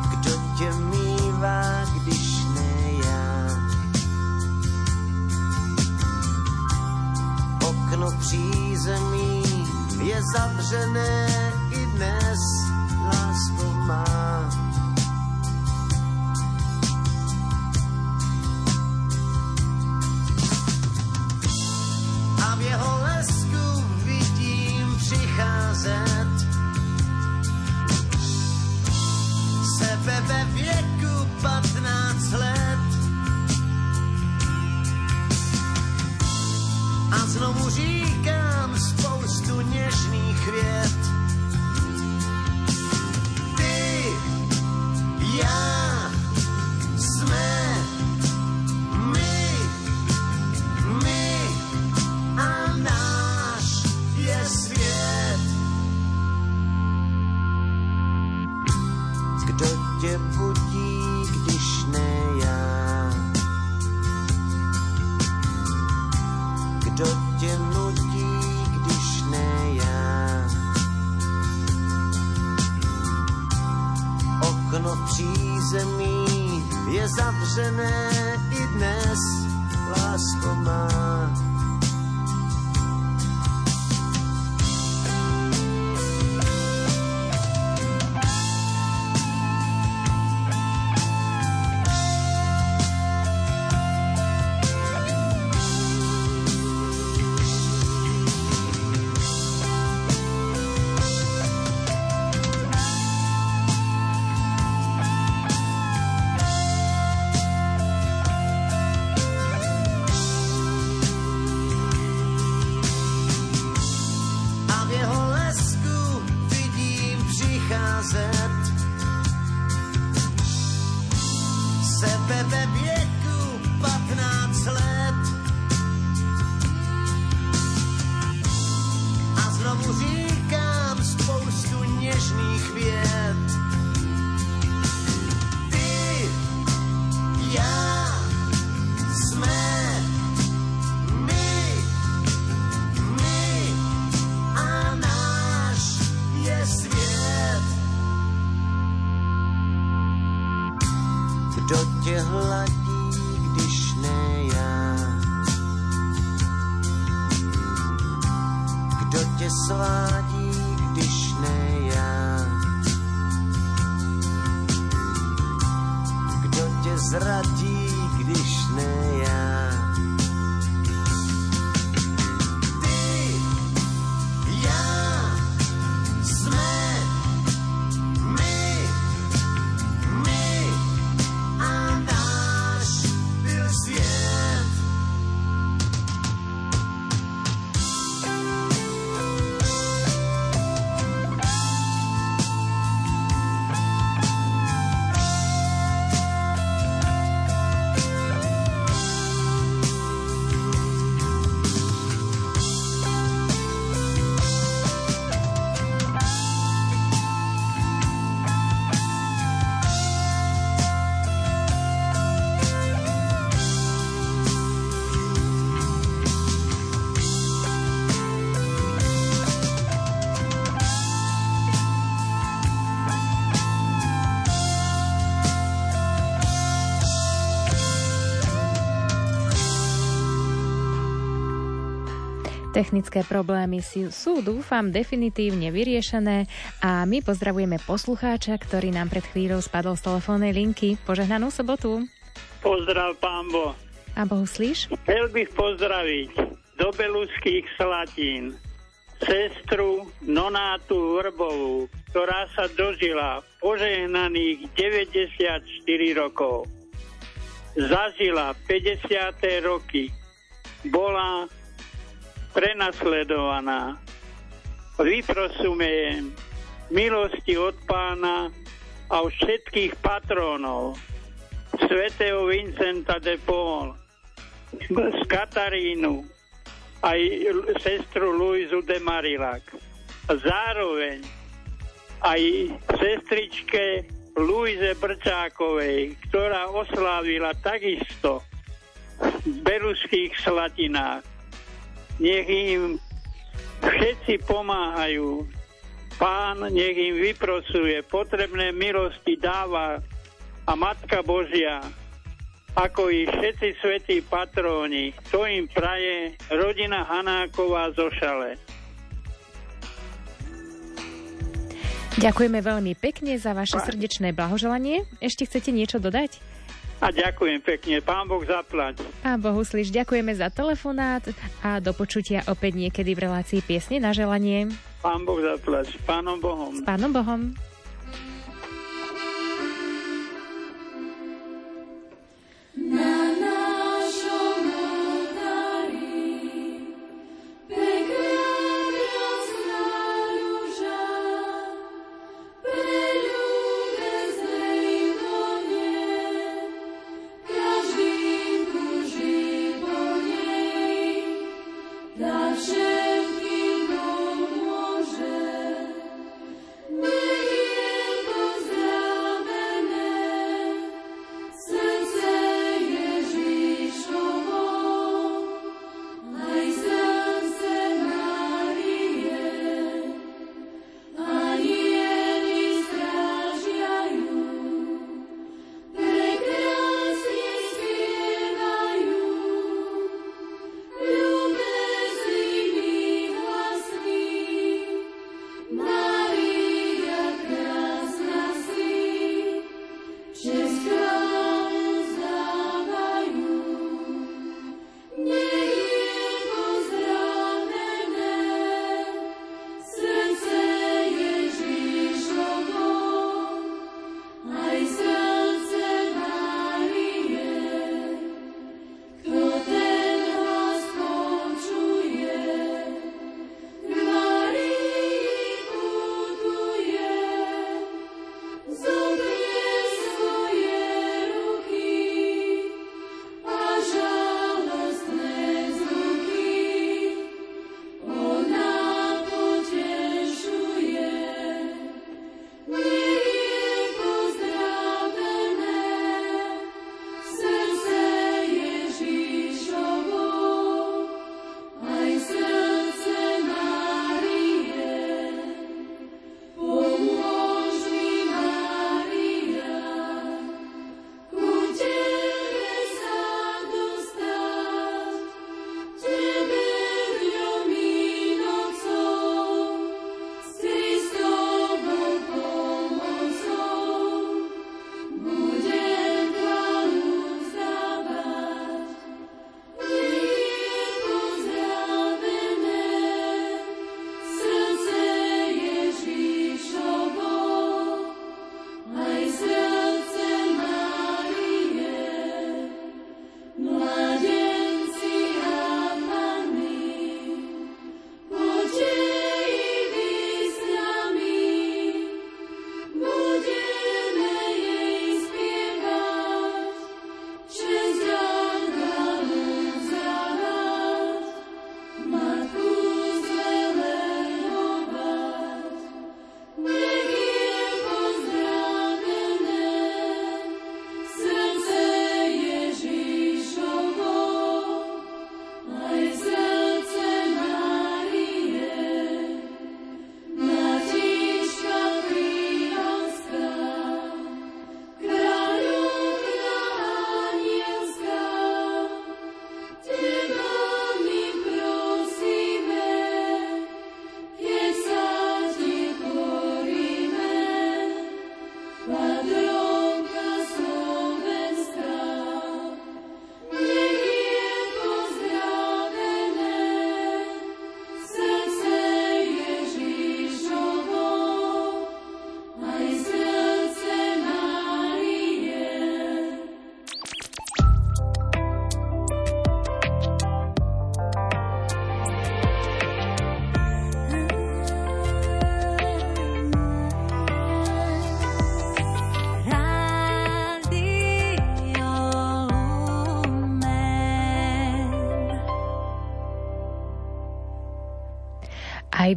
Kdo tě mývá, když ne já? Okno přízemí je zavřené i dnes, lásko má. present.
Technické problémy sú, dúfam, definitívne vyriešené a my pozdravujeme poslucháča, ktorý nám pred chvíľou spadol z telefónnej linky. Požehnanú sobotu.
Pozdrav, pán Bo.
A Bohu slíš?
Chcel bych pozdraviť do Beluských Slatín sestru Nonátu Vrbovú, ktorá sa dožila požehnaných 94 rokov. Zažila 50. roky. Bola prenasledovaná. Vyprosujem milosti od pána a všetkých patrónov svätého Vincenta de Paul, z Katarínu, aj sestru Luizu de Marilac. Zároveň aj sestričke Luize Brčákovej, ktorá oslávila takisto v Beruských slatinách nech im všetci pomáhajú. Pán nech im vyprosuje, potrebné milosti dáva a Matka Božia, ako i všetci svetí patróni, to im praje rodina Hanáková zo Šale.
Ďakujeme veľmi pekne za vaše srdečné blahoželanie. Ešte chcete niečo dodať?
A ďakujem pekne. Pán Boh zaplať.
Pán Bohu slyš, ďakujeme za telefonát a do počutia opäť niekedy v relácii piesne na želanie.
Pán Boh zaplať. S Pánom Bohom.
S Pánom Bohom.
Všetkým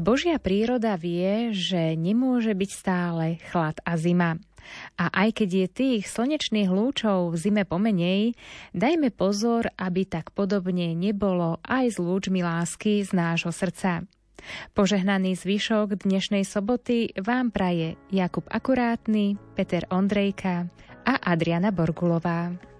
Božia príroda vie, že nemôže byť stále chlad a zima. A aj keď je tých slnečných lúčov v zime pomenej, dajme pozor, aby tak podobne nebolo aj s lúčmi lásky z nášho srdca. Požehnaný zvyšok dnešnej soboty vám praje Jakub Akurátny, Peter Ondrejka a Adriana Borgulová.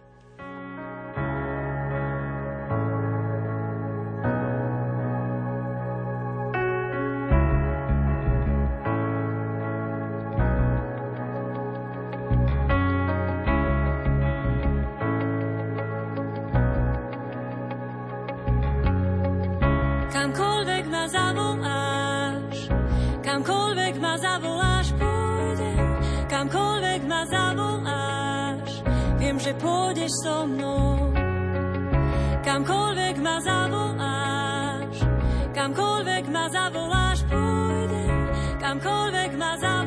So mnou. Kamkoľvek ma zavoláš, kamkoľvek ma zavoláš, pôjdem, kamkoľvek ma zavoláš.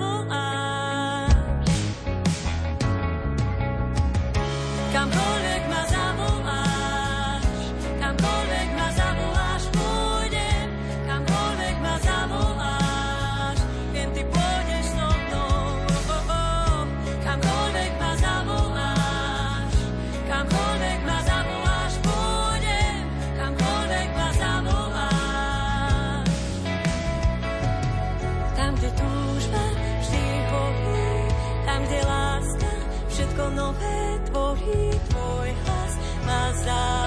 love.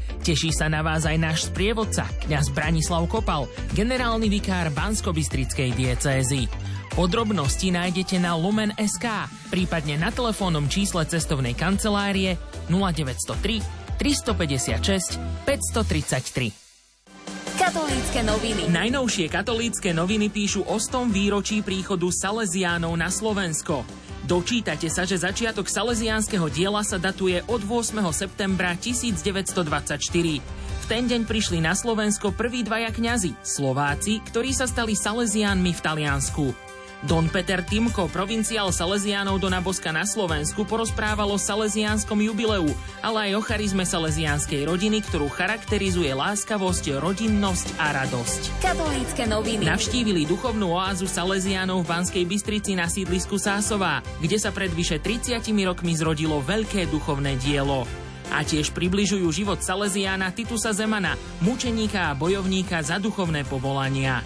Teší sa na vás aj náš sprievodca, kňaz Branislav Kopal, generálny vikár Bansko-Bystrickej diecézy. Podrobnosti nájdete na Lumen.sk, prípadne na telefónnom čísle cestovnej kancelárie 0903 356 533.
Katolícke noviny.
Najnovšie katolícke noviny píšu o stom výročí príchodu Salesiánov na Slovensko. Dočítate sa, že začiatok salesiánskeho diela sa datuje od 8. septembra 1924. V ten deň prišli na Slovensko prví dvaja kňazi, Slováci, ktorí sa stali salesiánmi v Taliansku. Don Peter Timko, provinciál Salesiánov do Naboska na Slovensku, porozprával o salesiánskom jubileu, ale aj o charizme salesiánskej rodiny, ktorú charakterizuje láskavosť, rodinnosť a radosť.
Katolícke noviny.
Navštívili duchovnú oázu Salesiánov v Banskej Bystrici na sídlisku Sásová, kde sa pred vyše 30 rokmi zrodilo veľké duchovné dielo. A tiež približujú život Salesiána Titusa Zemana, mučeníka a bojovníka za duchovné povolania.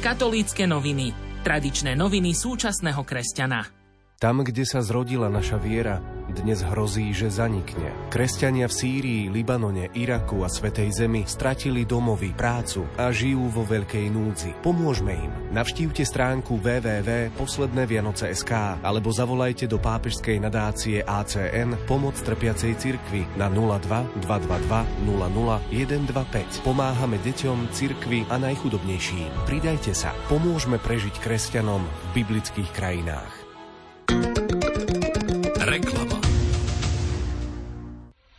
Katolícke noviny. Tradičné noviny súčasného kresťana.
Tam, kde sa zrodila naša viera, dnes hrozí, že zanikne. Kresťania v Sýrii, Libanone, Iraku a Svetej Zemi stratili domovy, prácu a žijú vo veľkej núdzi. Pomôžme im. Navštívte stránku www.poslednévianoce.sk alebo zavolajte do pápežskej nadácie ACN Pomoc trpiacej cirkvi na 02 222 00 125. Pomáhame deťom, cirkvi a najchudobnejším. Pridajte sa. Pomôžme prežiť kresťanom v biblických krajinách.